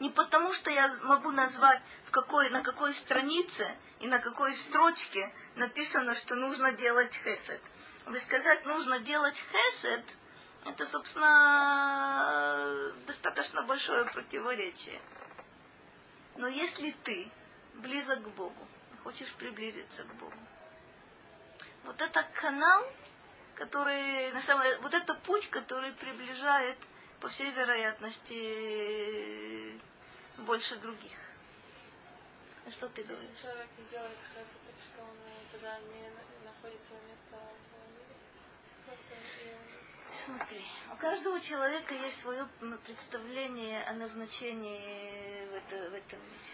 Не потому, что я могу назвать, в какой, на какой странице и на какой строчке написано, что нужно делать хесед. Вы сказать, нужно делать хесед, это, собственно, достаточно большое противоречие. Но если ты близок к Богу, хочешь приблизиться к Богу. Вот это канал, который, на самом деле, вот это путь, который приближает, по всей вероятности, больше других. А что ты говоришь? Если человек не делает хесед, так что он тогда не находит свое место в Смотри, у каждого человека есть свое представление о назначении в, это, в этом мире.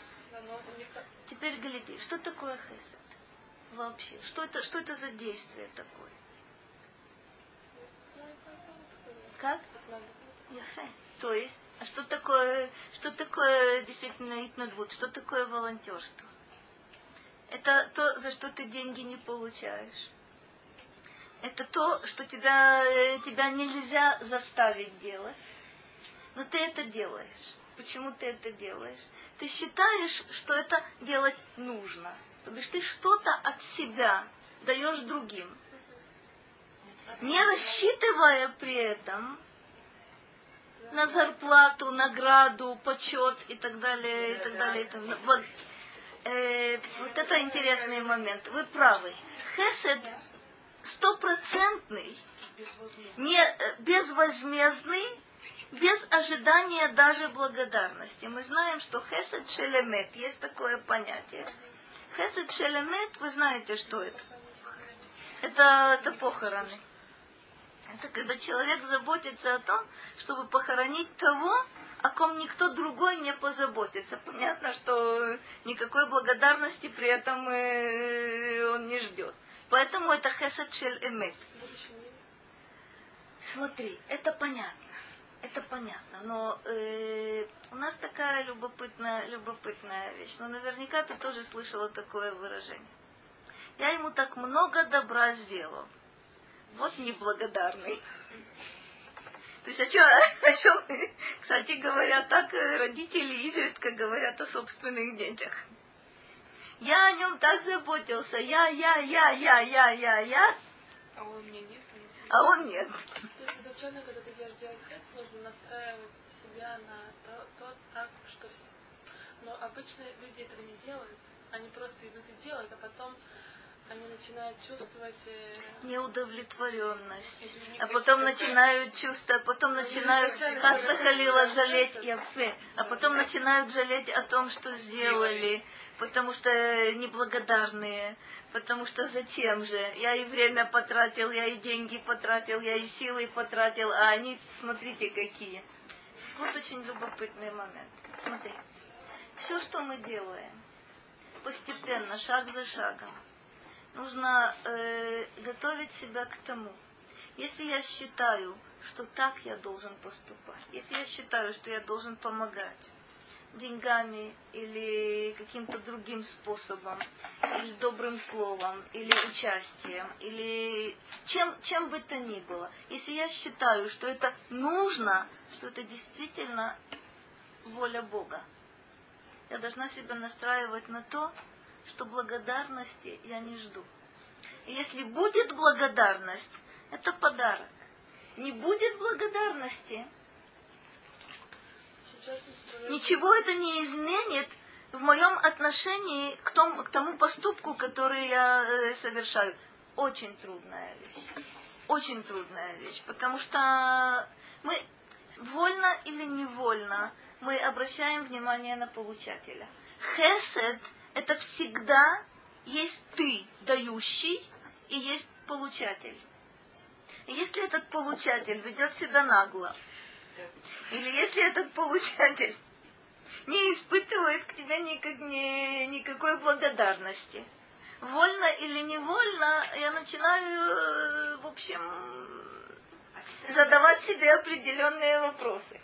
Теперь гляди, что такое хесед? Вообще, что это, что это за действие такое? Как? То есть, а что такое, что такое действительно итнадвуд? Что такое волонтерство? Это то, за что ты деньги не получаешь. Это то, что тебя, э, тебя нельзя заставить делать, но ты это делаешь. Почему ты это делаешь? Ты считаешь, что это делать нужно. То бишь ты что-то от себя даешь другим. Не рассчитывая при этом на зарплату, награду, почет и так далее, и так далее. И так далее. Вот, э, вот это интересный момент. Вы правы. Хесед стопроцентный, не э, безвозмездный, без ожидания даже благодарности. Мы знаем, что хесед шелемет, есть такое понятие. Хесед шелемет, вы знаете, что это? Это, это похороны. Это когда человек заботится о том, чтобы похоронить того, о ком никто другой не позаботится. Понятно, что никакой благодарности при этом э, он не ждет. Поэтому это хесед шель эмет. Смотри, это понятно это понятно, но э, у нас такая любопытная, любопытная вещь. Но наверняка ты тоже слышала такое выражение. Я ему так много добра сделал. Вот неблагодарный. То есть о чем, о чем, кстати говоря, так родители изредка говорят о собственных детях. Я о нем так заботился, я, я, я, я, я, я, я. А он мне нет. А он нет. То есть изначально, когда ты делаешь тест, нужно настраивать себя на то, то так, что все. Но обычно люди этого не делают. Они просто идут и делают, а потом они начинают чувствовать... Э... Неудовлетворенность. А потом начинают чувствовать, а потом начинают Хаса Халила жалеть Яфе, а потом начинают жалеть о том, что сделали, потому что неблагодарные, потому что зачем же? Я и время потратил, я и деньги потратил, я и силы потратил, а они, смотрите, какие. Вот очень любопытный момент. Смотри, все, что мы делаем, постепенно, шаг за шагом, нужно э, готовить себя к тому. Если я считаю, что так я должен поступать, если я считаю, что я должен помогать деньгами или каким-то другим способом, или добрым словом, или участием, или чем, чем бы то ни было, если я считаю, что это нужно, что это действительно воля Бога, я должна себя настраивать на то, что благодарности я не жду. И если будет благодарность, это подарок. Не будет благодарности, ничего это не изменит в моем отношении к тому, к тому поступку, который я э, совершаю. Очень трудная вещь. Очень трудная вещь, потому что мы вольно или невольно мы обращаем внимание на получателя. Хесед – это всегда есть ты, дающий, и есть получатель. Если этот получатель ведет себя нагло, или если этот получатель не испытывает к тебе никак, ни, никакой благодарности, вольно или невольно, я начинаю, э, в общем, задавать себе определенные вопросы.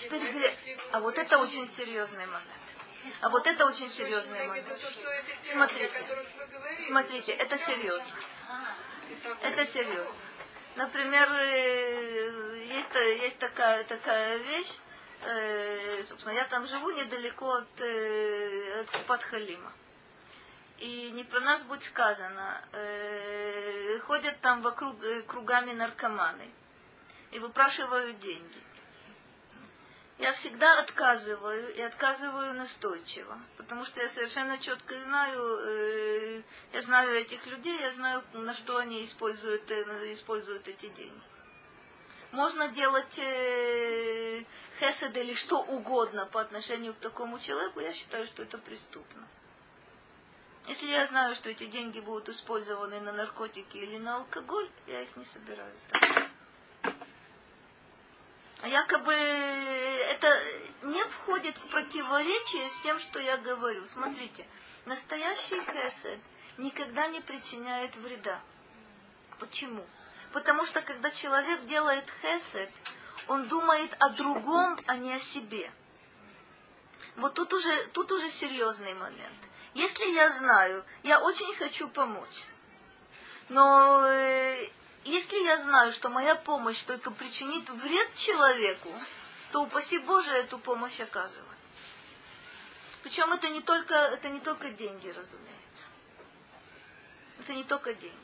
Теперь, а вот это очень серьезный момент. А вот это очень серьезный момент. Смотрите, смотрите, это серьезно. Это серьезно. Например, э, есть, есть такая, такая вещь, э, собственно, я там живу недалеко от, э, от Купат-Халима. И не про нас будет сказано, э, ходят там вокруг кругами наркоманы и выпрашивают деньги. Я всегда отказываю и отказываю настойчиво, потому что я совершенно четко знаю, э, я знаю этих людей, я знаю, на что они используют, э, используют эти деньги. Можно делать э, хесед или что угодно по отношению к такому человеку, я считаю, что это преступно. Если я знаю, что эти деньги будут использованы на наркотики или на алкоголь, я их не собираюсь тратить. Якобы это не входит в противоречие с тем, что я говорю. Смотрите, настоящий хесед никогда не причиняет вреда. Почему? Потому что когда человек делает хесед, он думает о другом, а не о себе. Вот тут уже, тут уже серьезный момент. Если я знаю, я очень хочу помочь, но э, если я знаю, что моя помощь только причинит вред человеку, то упаси Боже эту помощь оказывать. Причем это не только, это не только деньги, разумеется. Это не только деньги.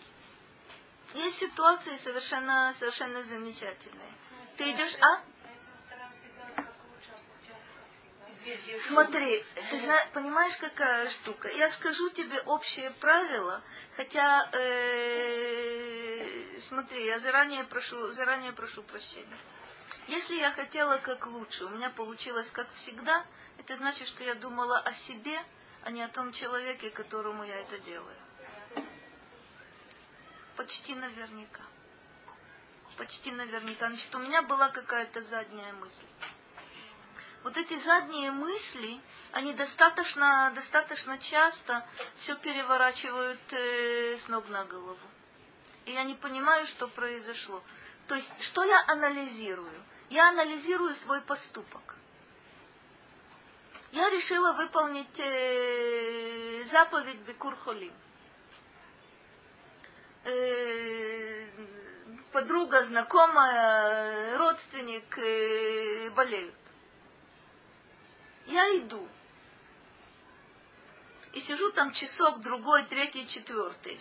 Есть ситуации совершенно, совершенно замечательные. Ты идешь, а? Смотри, ты знаешь, понимаешь, какая штука? Я скажу тебе общее правило, хотя, э, смотри, я заранее прошу, заранее прошу прощения. Если я хотела как лучше, у меня получилось как всегда, это значит, что я думала о себе, а не о том человеке, которому я это делаю. Почти наверняка. Почти наверняка. Значит, у меня была какая-то задняя мысль вот эти задние мысли, они достаточно, достаточно часто все переворачивают э, с ног на голову. И я не понимаю, что произошло. То есть, что я анализирую? Я анализирую свой поступок. Я решила выполнить э, заповедь Бекур. Э, подруга, знакомая, родственник э, болеют я иду. И сижу там часок, другой, третий, четвертый.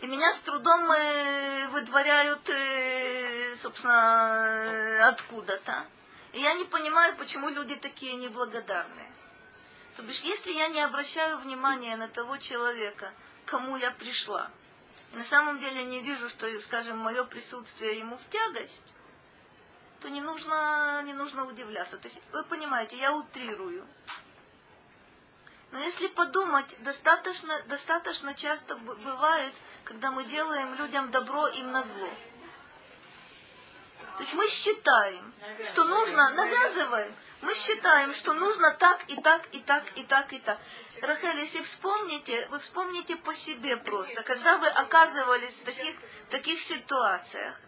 И меня с трудом э, выдворяют, э, собственно, откуда-то. И я не понимаю, почему люди такие неблагодарные. То бишь, если я не обращаю внимания на того человека, кому я пришла, и на самом деле не вижу, что, скажем, мое присутствие ему в тягость, то не нужно, не нужно удивляться. То есть, вы понимаете, я утрирую. Но если подумать, достаточно, достаточно часто бывает, когда мы делаем людям добро им на зло. То есть мы считаем, что нужно, навязываем, мы считаем, что нужно так и так и так и так и так. Рахель, если вспомните, вы вспомните по себе просто, когда вы оказывались в таких, таких ситуациях,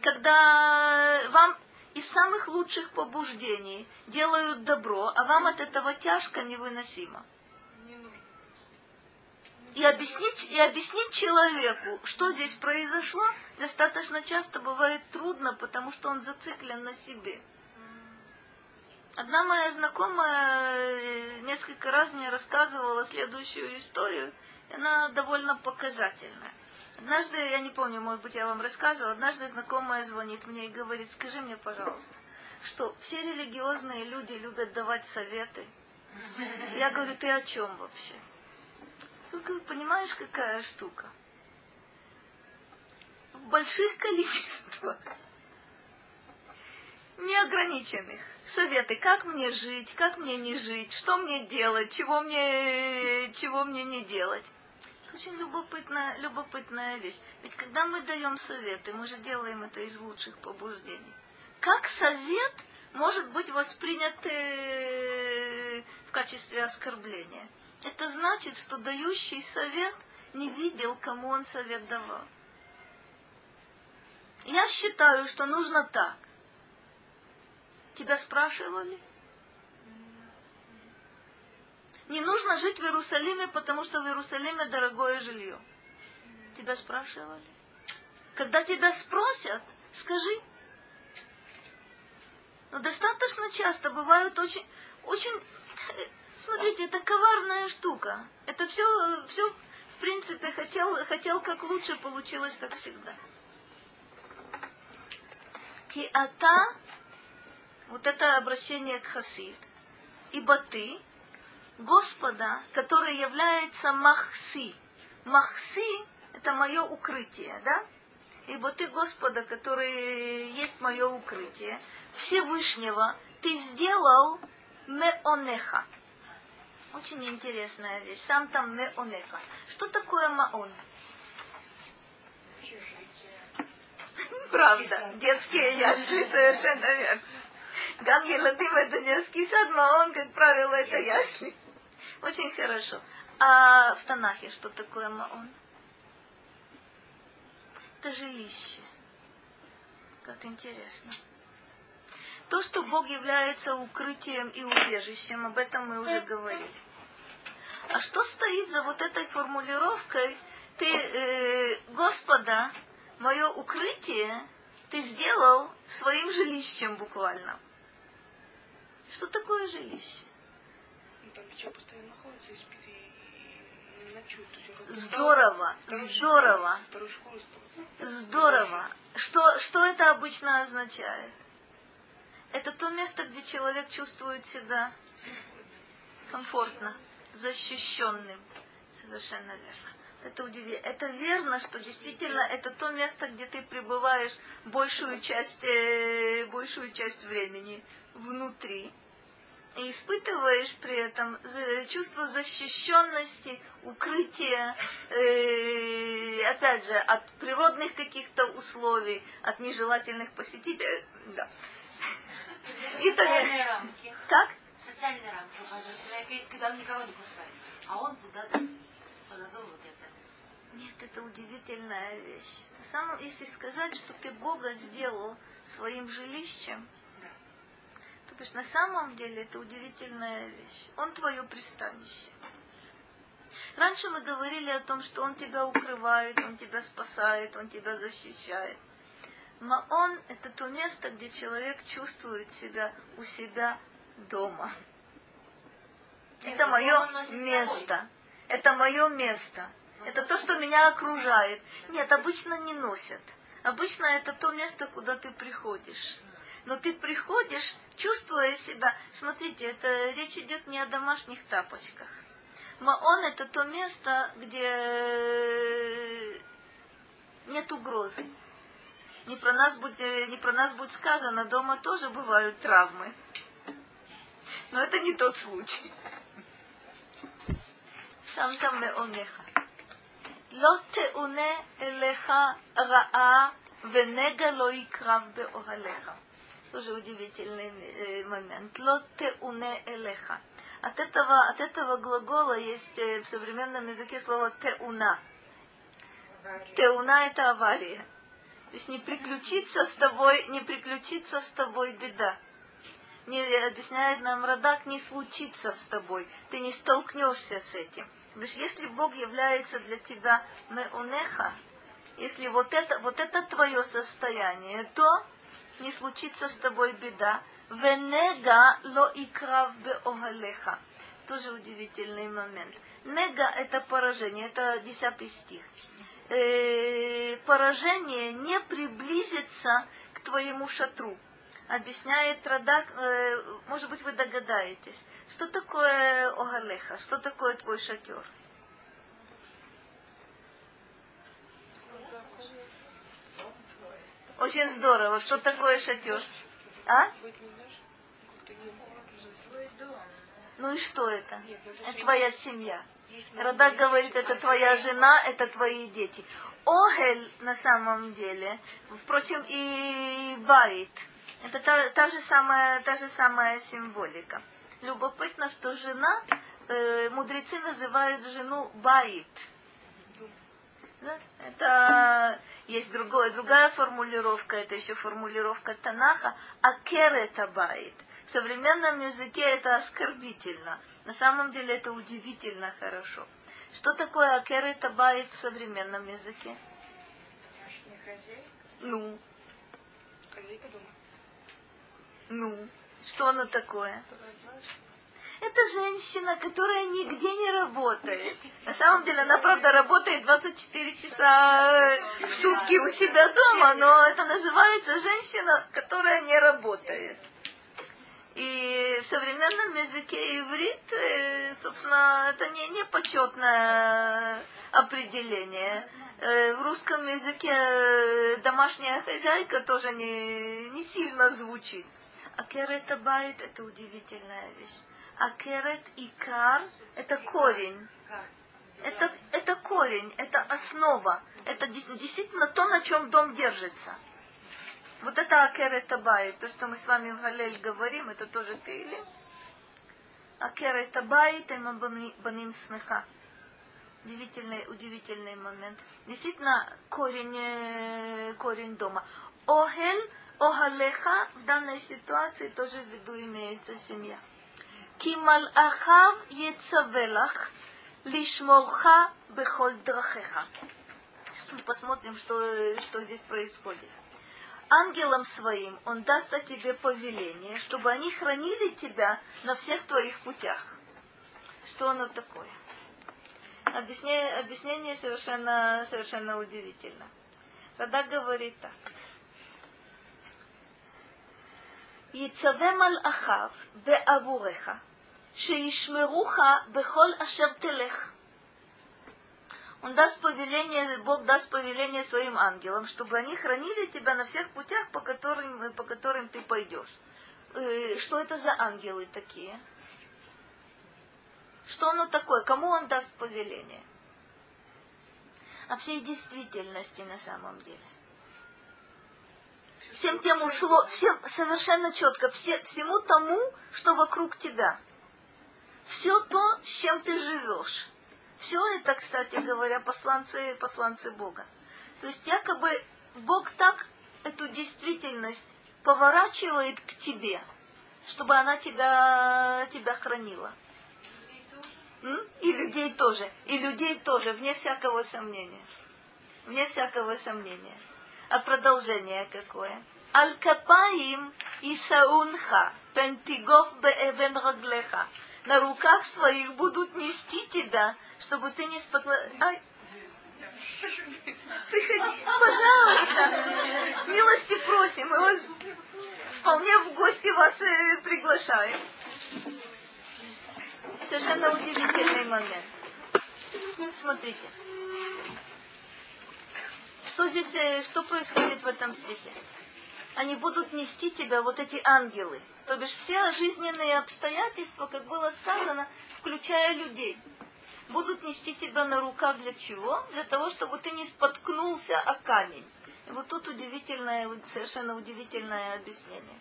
когда вам из самых лучших побуждений делают добро, а вам от этого тяжко невыносимо. И объяснить, и объяснить человеку, что здесь произошло, достаточно часто бывает трудно, потому что он зациклен на себе. Одна моя знакомая э, несколько раз мне рассказывала следующую историю, и она довольно показательная. Однажды, я не помню, может быть, я вам рассказывала, однажды знакомая звонит мне и говорит, скажи мне, пожалуйста, что все религиозные люди любят давать советы. Я говорю, ты о чем вообще? Ты понимаешь, какая штука? В больших количествах неограниченных. Советы, как мне жить, как мне не жить, что мне делать, чего мне, чего мне не делать. Очень любопытная, любопытная вещь. Ведь когда мы даем советы, мы же делаем это из лучших побуждений. Как совет может быть воспринят э, в качестве оскорбления? Это значит, что дающий совет не видел, кому он совет давал. Я считаю, что нужно так. Тебя спрашивали? Не нужно жить в Иерусалиме, потому что в Иерусалиме дорогое жилье. Тебя спрашивали? Когда тебя спросят, скажи. Но достаточно часто бывают очень, очень, смотрите, это коварная штука. Это все, все в принципе, хотел, хотел как лучше, получилось как всегда. Киата вот это обращение к Хасид. Ибо ты, Господа, который является Махси. Махси – это мое укрытие, да? Ибо ты, Господа, который есть мое укрытие, Всевышнего, ты сделал меонеха. Очень интересная вещь. Сам там меонеха. Что такое маон? Правда, детские ясли, совершенно верно. Гам Еладим это детский сад, Маон, как правило, это ясли. Очень хорошо. А в Танахе что такое Маон? Это жилище. Как интересно. То, что Бог является укрытием и убежищем, об этом мы уже говорили. А что стоит за вот этой формулировкой? Ты, э, Господа, мое укрытие, ты сделал своим жилищем буквально. Что такое жилище? Ну, там печать постоянно находится и спит, и, и ночует. Здорово, здорово. Здорово. Что, что это обычно означает? Это то место, где человек чувствует себя комфортно, защищенным. Совершенно верно. Это удивительно. Это верно, что действительно это то место, где ты пребываешь большую часть, э, большую часть времени внутри. И испытываешь при этом чувство защищенности, укрытия, э, опять же, от природных каких-то условий, от нежелательных посетителей. Да. И Социальные рамки. Как? Социальные рамки. Человек есть, когда он никого не пускает. А он туда подадул вот это. Нет, это удивительная вещь. Самом, если сказать, что ты Бога сделал своим жилищем, то бишь на самом деле это удивительная вещь. Он твое пристанище. Раньше мы говорили о том, что Он тебя укрывает, Он тебя спасает, Он тебя защищает. Но Он – это то место, где человек чувствует себя у себя дома. Это, это мое место. Это мое место. Это то, что меня окружает. Нет, обычно не носят. Обычно это то место, куда ты приходишь. Но ты приходишь, чувствуя себя... Смотрите, это речь идет не о домашних тапочках. Маон это то место, где нет угрозы не про нас будет, э, не про нас будет сказано, дома тоже бывают травмы. Но это не тот случай. Сам там мы онеха. Лотте уне элеха раа венега лои крав беохалеха. Тоже удивительный э, момент. Лотте уне элеха. От этого, от этого глагола есть э, в современном языке слово теуна. Теуна это авария. То есть не приключится с тобой, не приключится с тобой беда. Не, объясняет нам Радак, не случится с тобой. Ты не столкнешься с этим. Потому что если Бог является для тебя меунеха, если вот это, вот это твое состояние, то не случится с тобой беда. Венега ло икрав беогалеха. Тоже удивительный момент. Нега это поражение, это десятый стих. Э, поражение не приблизится к твоему шатру. Объясняет Радак, э, может быть, вы догадаетесь, что такое Огалеха, что такое твой шатер. Очень здорово. Что такое шатер? А? Ну и что это? Это твоя семья. Радак говорит, это твоя жена, это твои дети. Огель на самом деле, впрочем, и Байт, это та, та, же самая, та же самая символика. Любопытно, что жена, э, мудрецы называют жену Байт. Да? Это есть другое, другая формулировка, это еще формулировка Танаха, акерет абайт. В современном языке это оскорбительно. На самом деле это удивительно хорошо. Что такое акерет абайт в современном языке? Ну. Ну, что оно такое? Это женщина, которая нигде не работает. На самом деле она, правда, работает 24 часа в сутки у себя дома, но это называется женщина, которая не работает. И в современном языке иврит, э, собственно, это не, не почетное определение. Э, в русском языке э, домашняя хозяйка тоже не, не сильно звучит. А керета байт это удивительная вещь. А керет и кар – это корень. Это, это корень, это основа. Это действительно то, на чем дом держится. Вот это Акера Табай, то, что мы с вами в Галель говорим, это тоже Тейли. Акера Табай, Теймам Баним Смеха. Удивительный, удивительный момент. Действительно, корень, э, корень дома. Охель, Огалеха, в данной ситуации тоже в виду имеется семья. Кимал Ахав Ецавелах, Лишморха Бехоль Драхеха. Сейчас мы посмотрим, что, что здесь происходит Ангелам своим он даст о тебе повеление, чтобы они хранили тебя на всех твоих путях. Что оно такое? Объяснение, объяснение совершенно, совершенно удивительно. Тогда говорит так. יצווה מלאכיו בעבורך, שישמרוך בכל אשר תלך. Он даст повеление, Бог даст повеление своим ангелам, чтобы они хранили тебя на всех путях, по которым, по которым ты пойдешь. Что это за ангелы такие? Что оно такое? Кому он даст повеление? О всей действительности на самом деле всем тем услов, всем совершенно четко, все, всему тому, что вокруг тебя. Все то, с чем ты живешь. Все это, кстати говоря, посланцы, посланцы Бога. То есть якобы Бог так эту действительность поворачивает к тебе, чтобы она тебя, тебя хранила. И людей тоже. И людей тоже, вне всякого сомнения. Вне всякого сомнения. А продолжение какое? Аль-Капаим Исаунха, Пентигов Беэвен Раглеха. На руках своих будут нести тебя, чтобы ты не. Ай, Приходи, пожалуйста. Милости просим. Мы вас вполне в гости вас э, приглашаем. Совершенно удивительный момент. Смотрите. Что здесь, э, что происходит в этом стихе? Они будут нести тебя, вот эти ангелы. То бишь все жизненные обстоятельства, как было сказано, включая людей, будут нести тебя на руках для чего? Для того, чтобы ты не споткнулся о камень. И вот тут удивительное, совершенно удивительное объяснение.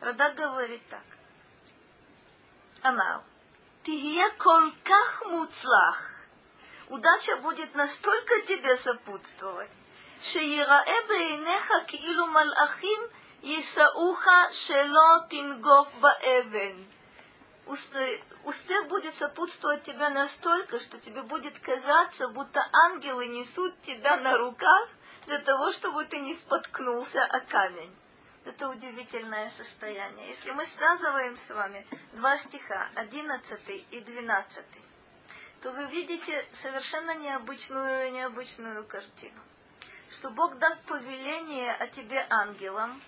Радак говорит так. Амар. Тихия колках муцлах. Удача будет настолько тебе сопутствовать, שיראה בעיניך כאילו מלאכים יישאוך שלא תנגוף באבן. Успех будет сопутствовать тебе настолько, что тебе будет казаться, будто ангелы несут тебя на руках для того, чтобы ты не споткнулся о камень. Это удивительное состояние. Если мы связываем с вами два стиха, 11 и 12, то вы видите совершенно необычную, необычную картину. Что Бог даст повеление о тебе ангелам.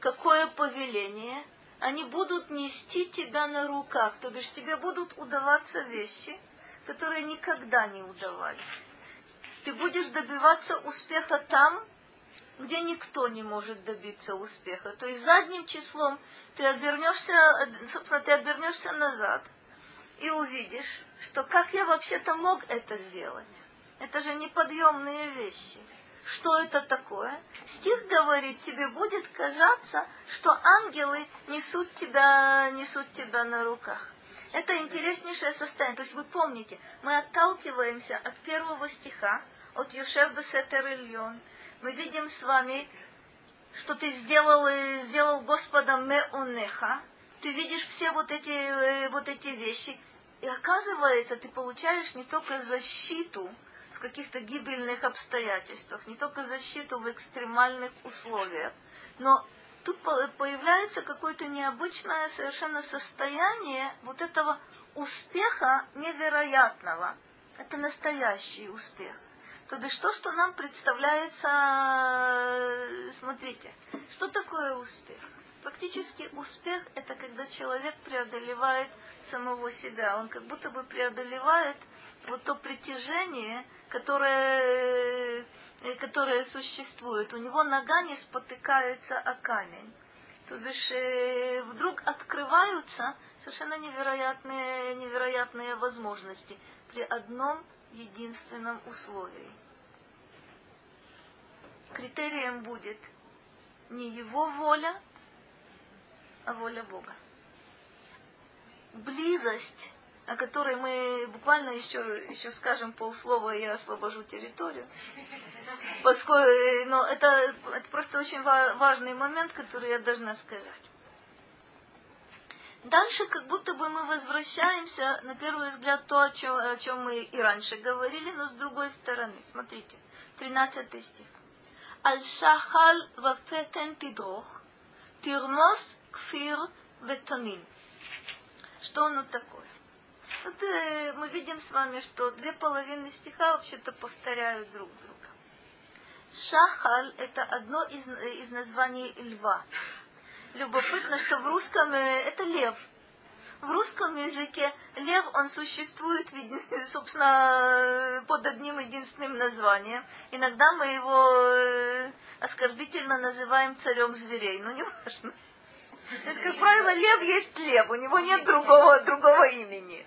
Какое повеление? Они будут нести тебя на руках, то бишь тебе будут удаваться вещи, которые никогда не удавались. Ты будешь добиваться успеха там, где никто не может добиться успеха. То есть задним числом ты обернешься, собственно, ты обернешься назад и увидишь, что как я вообще-то мог это сделать. Это же неподъемные вещи. Что это такое? Стих говорит, тебе будет казаться, что ангелы несут тебя, несут тебя на руках. Это интереснейшее состояние. То есть вы помните, мы отталкиваемся от первого стиха, от Юшев Бесетер Ильон, мы видим с вами, что ты сделал, сделал Господа Меонеха, ты видишь все вот эти, э, вот эти вещи, и оказывается, ты получаешь не только защиту в каких-то гибельных обстоятельствах, не только защиту в экстремальных условиях, но тут появляется какое-то необычное совершенно состояние вот этого успеха невероятного. Это настоящий успех. То бишь то, что нам представляется, э, смотрите, что такое успех? Практически успех – это когда человек преодолевает самого себя. Он как будто бы преодолевает вот то притяжение, которое, э, которое существует. У него нога не спотыкается о камень. То бишь э, вдруг открываются совершенно невероятные, невероятные возможности при одном единственном условии. Критерием будет не его воля, а воля Бога. Близость, о которой мы буквально еще, еще скажем полслова, и я освобожу территорию. Поскольку, но это, это просто очень важный момент, который я должна сказать. Дальше как будто бы мы возвращаемся, на первый взгляд, то, о чем, о чем мы и раньше говорили, но с другой стороны. Смотрите, 13 стих. Аль-Шахал вафетен тидрох, тирмос кфир ветонин. Что оно такое? Вот э, мы видим с вами, что две половины стиха вообще-то повторяют друг друга. Шахаль – это одно из, из названий льва любопытно, что в русском э, это лев. В русском языке лев, он существует, собственно, под одним единственным названием. Иногда мы его э, оскорбительно называем царем зверей, но не важно. То есть, как правило, лев есть лев, у него нет другого, другого имени.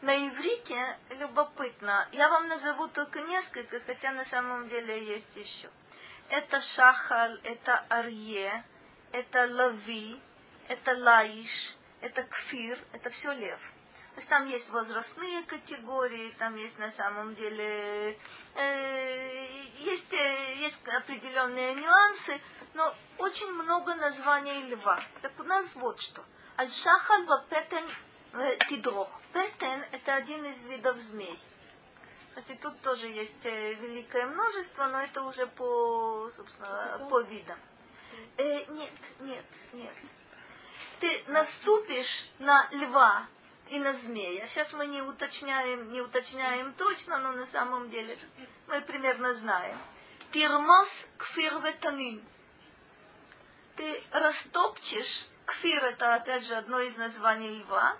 На иврите любопытно. Я вам назову только несколько, хотя на самом деле есть еще. Это шахаль, это арье, это лави, это лаиш, это кфир, это все лев. То есть там есть возрастные категории, там есть на самом деле э, есть, э, есть определенные нюансы, но очень много названий льва. Так у нас вот что. Аль-Шахаль ва Петен э, Тидрох. Петен – это один из видов змей. Кстати, тут тоже есть э, великое множество, но это уже по, собственно, по видам. Э, нет, нет, нет. Ты наступишь на льва и на змея. Сейчас мы не уточняем, не уточняем точно, но на самом деле мы примерно знаем. Тирмос кфир ветамин. Ты растопчешь, кфир это опять же одно из названий льва,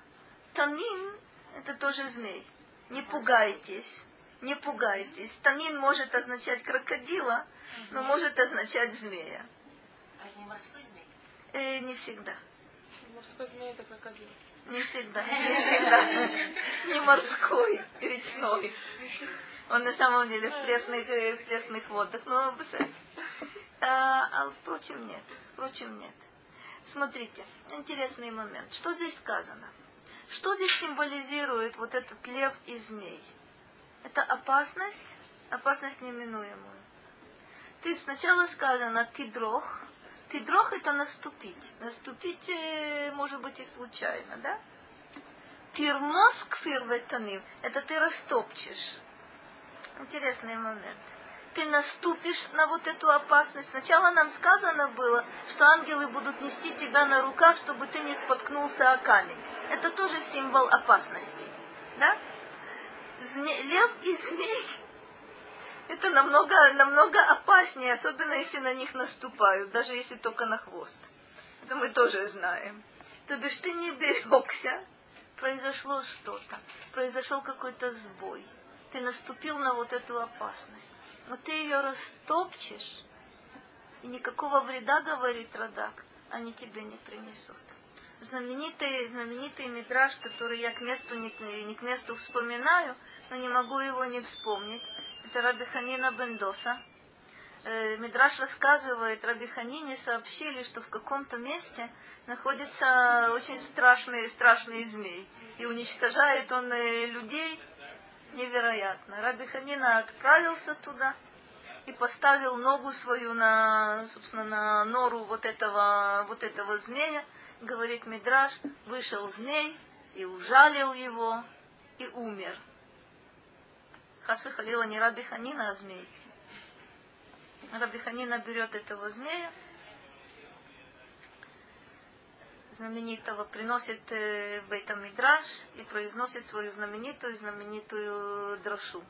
танин это тоже змей. Не пугайтесь, не пугайтесь. Танин может означать крокодила, но может означать змея морской змей? Э, не всегда. Морской змей это крокодил. Не всегда, не всегда. Не морской, речной. Он на самом деле в пресных, э, в пресных водах. Но а, а впрочем нет. Впрочем нет. Смотрите, интересный момент. Что здесь сказано? Что здесь символизирует вот этот лев и змей? Это опасность, опасность неминуемую. Ты сначала сказано ты дрох, Тидрох это наступить. Наступить э, может быть и случайно, да? Тирмос кфир. Это ты растопчешь. Интересный момент. Ты наступишь на вот эту опасность. Сначала нам сказано было, что ангелы будут нести тебя на руках, чтобы ты не споткнулся о камень. Это тоже символ опасности. Да? Зме... Лев и змей это намного, намного опаснее, особенно если на них наступают, даже если только на хвост. Это мы тоже знаем. То бишь ты не берегся, произошло что-то, произошел какой-то сбой. Ты наступил на вот эту опасность. Но ты ее растопчешь, и никакого вреда, говорит Радак, они тебе не принесут. Знаменитый, знаменитый мидраж, который я к месту не, не к месту вспоминаю, но не могу его не вспомнить. Это Раби Ханина Бендоса. Э, Мидраш рассказывает, Раби Ханине сообщили, что в каком-то месте находится очень страшный, страшный змей. И уничтожает он э, людей невероятно. Раби Ханина отправился туда и поставил ногу свою на, собственно, на нору вот этого, вот этого змея. Говорит Мидраш, вышел змей и ужалил его и умер. Хасы халила не Раби Ханина, а змей. Раби Ханина берет этого змея, знаменитого, приносит э, в Бейта Мидраш и произносит свою знаменитую, знаменитую дрошу.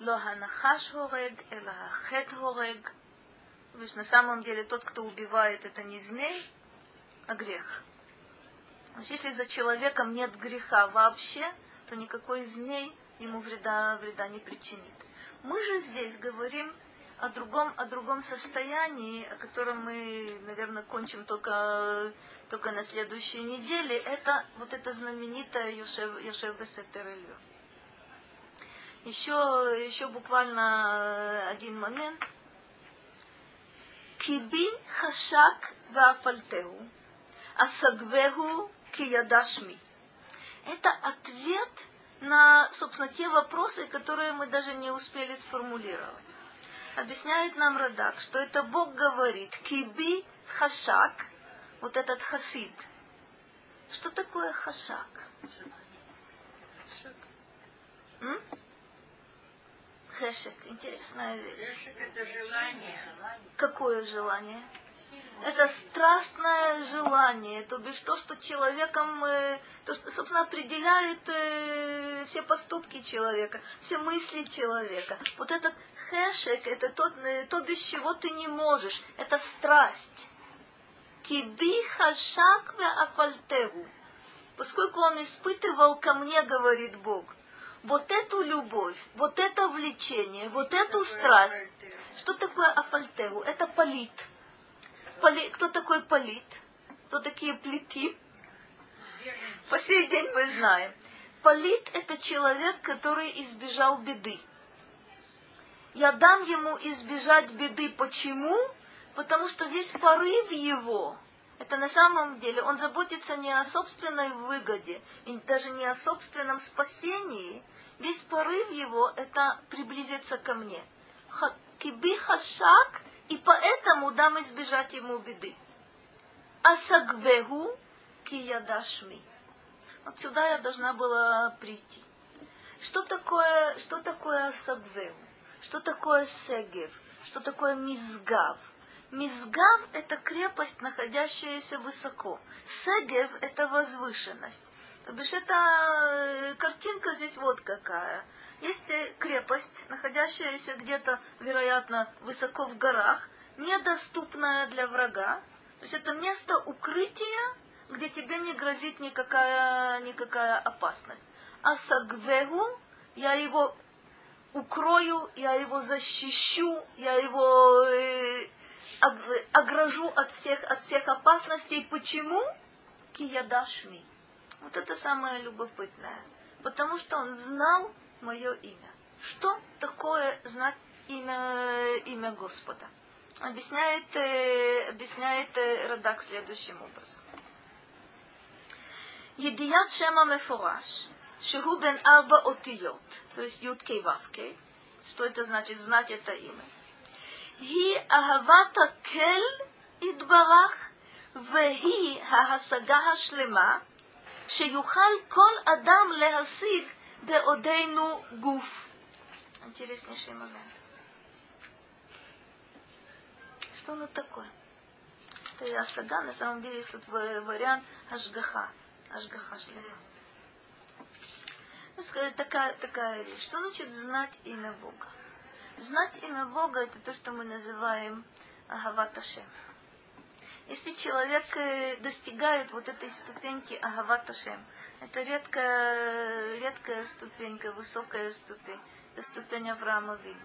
Лоханахаш хорег, элахет хорег. То есть на самом деле тот, кто убивает, это не змей, а грех. Значит, если за человеком нет греха вообще, то никакой змей ему вреда, вреда не причинит. Мы же здесь говорим о другом, о другом состоянии, о котором мы, наверное, кончим только, только на следующей неделе. Это вот это знаменитое Йошев, Йошев Бесетер еще, еще буквально один момент. Киби хашак вафальтеу, асагвеху киядашми. Это ответ на, собственно, те вопросы, которые мы даже не успели сформулировать. Объясняет нам Радак, что это Бог говорит, киби хашак, вот этот хасид. Что такое хашак? М? Хешек, интересная вещь. Хешек это желание. Какое желание? Это страстное желание, то бишь то, что человеком, э, то, что, собственно, определяет э, все поступки человека, все мысли человека. Вот этот хэшек, это тот, э, то, без чего ты не можешь, это страсть. Киби хашак афальтегу. Поскольку он испытывал ко мне, говорит Бог, вот эту любовь, вот это влечение, вот эту страсть. Что такое афальтегу? Это полит Поли... Кто такой полит? Кто такие плити? По сей день мы знаем. Полит – это человек, который избежал беды. Я дам ему избежать беды. Почему? Потому что весь порыв его, это на самом деле, он заботится не о собственной выгоде, и даже не о собственном спасении. Весь порыв его – это приблизиться ко мне. Киби хашак и поэтому дам избежать ему беды. Асагвеху киядашми. Вот сюда я должна была прийти. Что такое, что такое асагвеху? Что такое сегев? Что такое мизгав? Мизгав – это крепость, находящаяся высоко. Сегев – это возвышенность. То бишь, это э, картинка здесь вот какая. Есть крепость, находящаяся где-то, вероятно, высоко в горах, недоступная для врага. То есть это место укрытия, где тебе не грозит никакая, никакая опасность. А сагвегу, я его укрою, я его защищу, я его э, огражу от всех, от всех опасностей. Почему? Киядашми. Вот это самое любопытное. Потому что он знал мое имя. Что такое знать имя, имя Господа? Объясняет, э, объясняет э, Радак следующим образом. Едият Шема Мефораш, Шигу бен Арба Отиот, то есть Юд Кейвавкей. Что это значит знать это имя? Hi Ahavata Kel Idbarach, והיא ההשגה השלמה שיוכל כל אדם להשיג деодейну гуф. Интереснейший момент. Что оно такое? Это Ашага, на самом деле тут вариант Ашгаха. Ашгаха, ну, шлема. Такая, такая вещь. Что значит знать имя Бога? Знать имя Бога это то, что мы называем Агаваташем. Если человек э, достигает вот этой ступеньки Агават Ашем, это редкая, редкая ступенька, высокая ступень, это ступень Авраама Вину.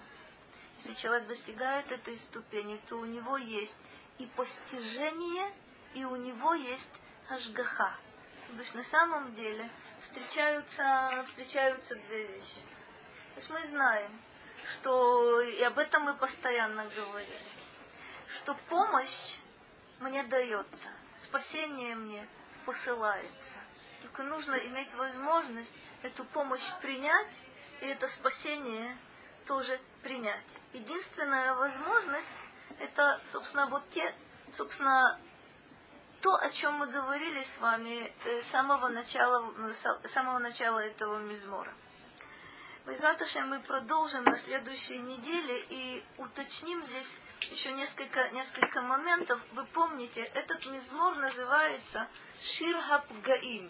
Если человек достигает этой ступени, то у него есть и постижение, и у него есть ажгаха. То есть на самом деле встречаются, встречаются две вещи. То есть мы знаем, что, и об этом мы постоянно говорили, что помощь мне дается, спасение мне посылается. Только нужно иметь возможность эту помощь принять и это спасение тоже принять. Единственная возможность это, собственно, вот те, собственно, то, о чем мы говорили с вами э, с самого начала, с самого начала этого мизмора. Безраташем мы продолжим на следующей неделе и уточним здесь еще несколько, несколько моментов. Вы помните, этот мизмор называется Ширхаб Гаим.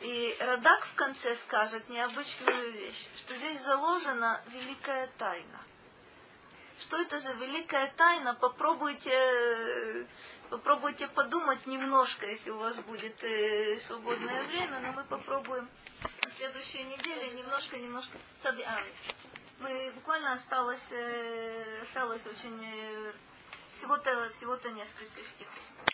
И Радак в конце скажет необычную вещь, что здесь заложена великая тайна. Что это за великая тайна? Попробуйте, попробуйте подумать немножко, если у вас будет э, свободное время, но мы попробуем на следующей неделе немножко-немножко. Мы буквально осталось, э, осталось очень э, всего-то всего-то несколько стихов.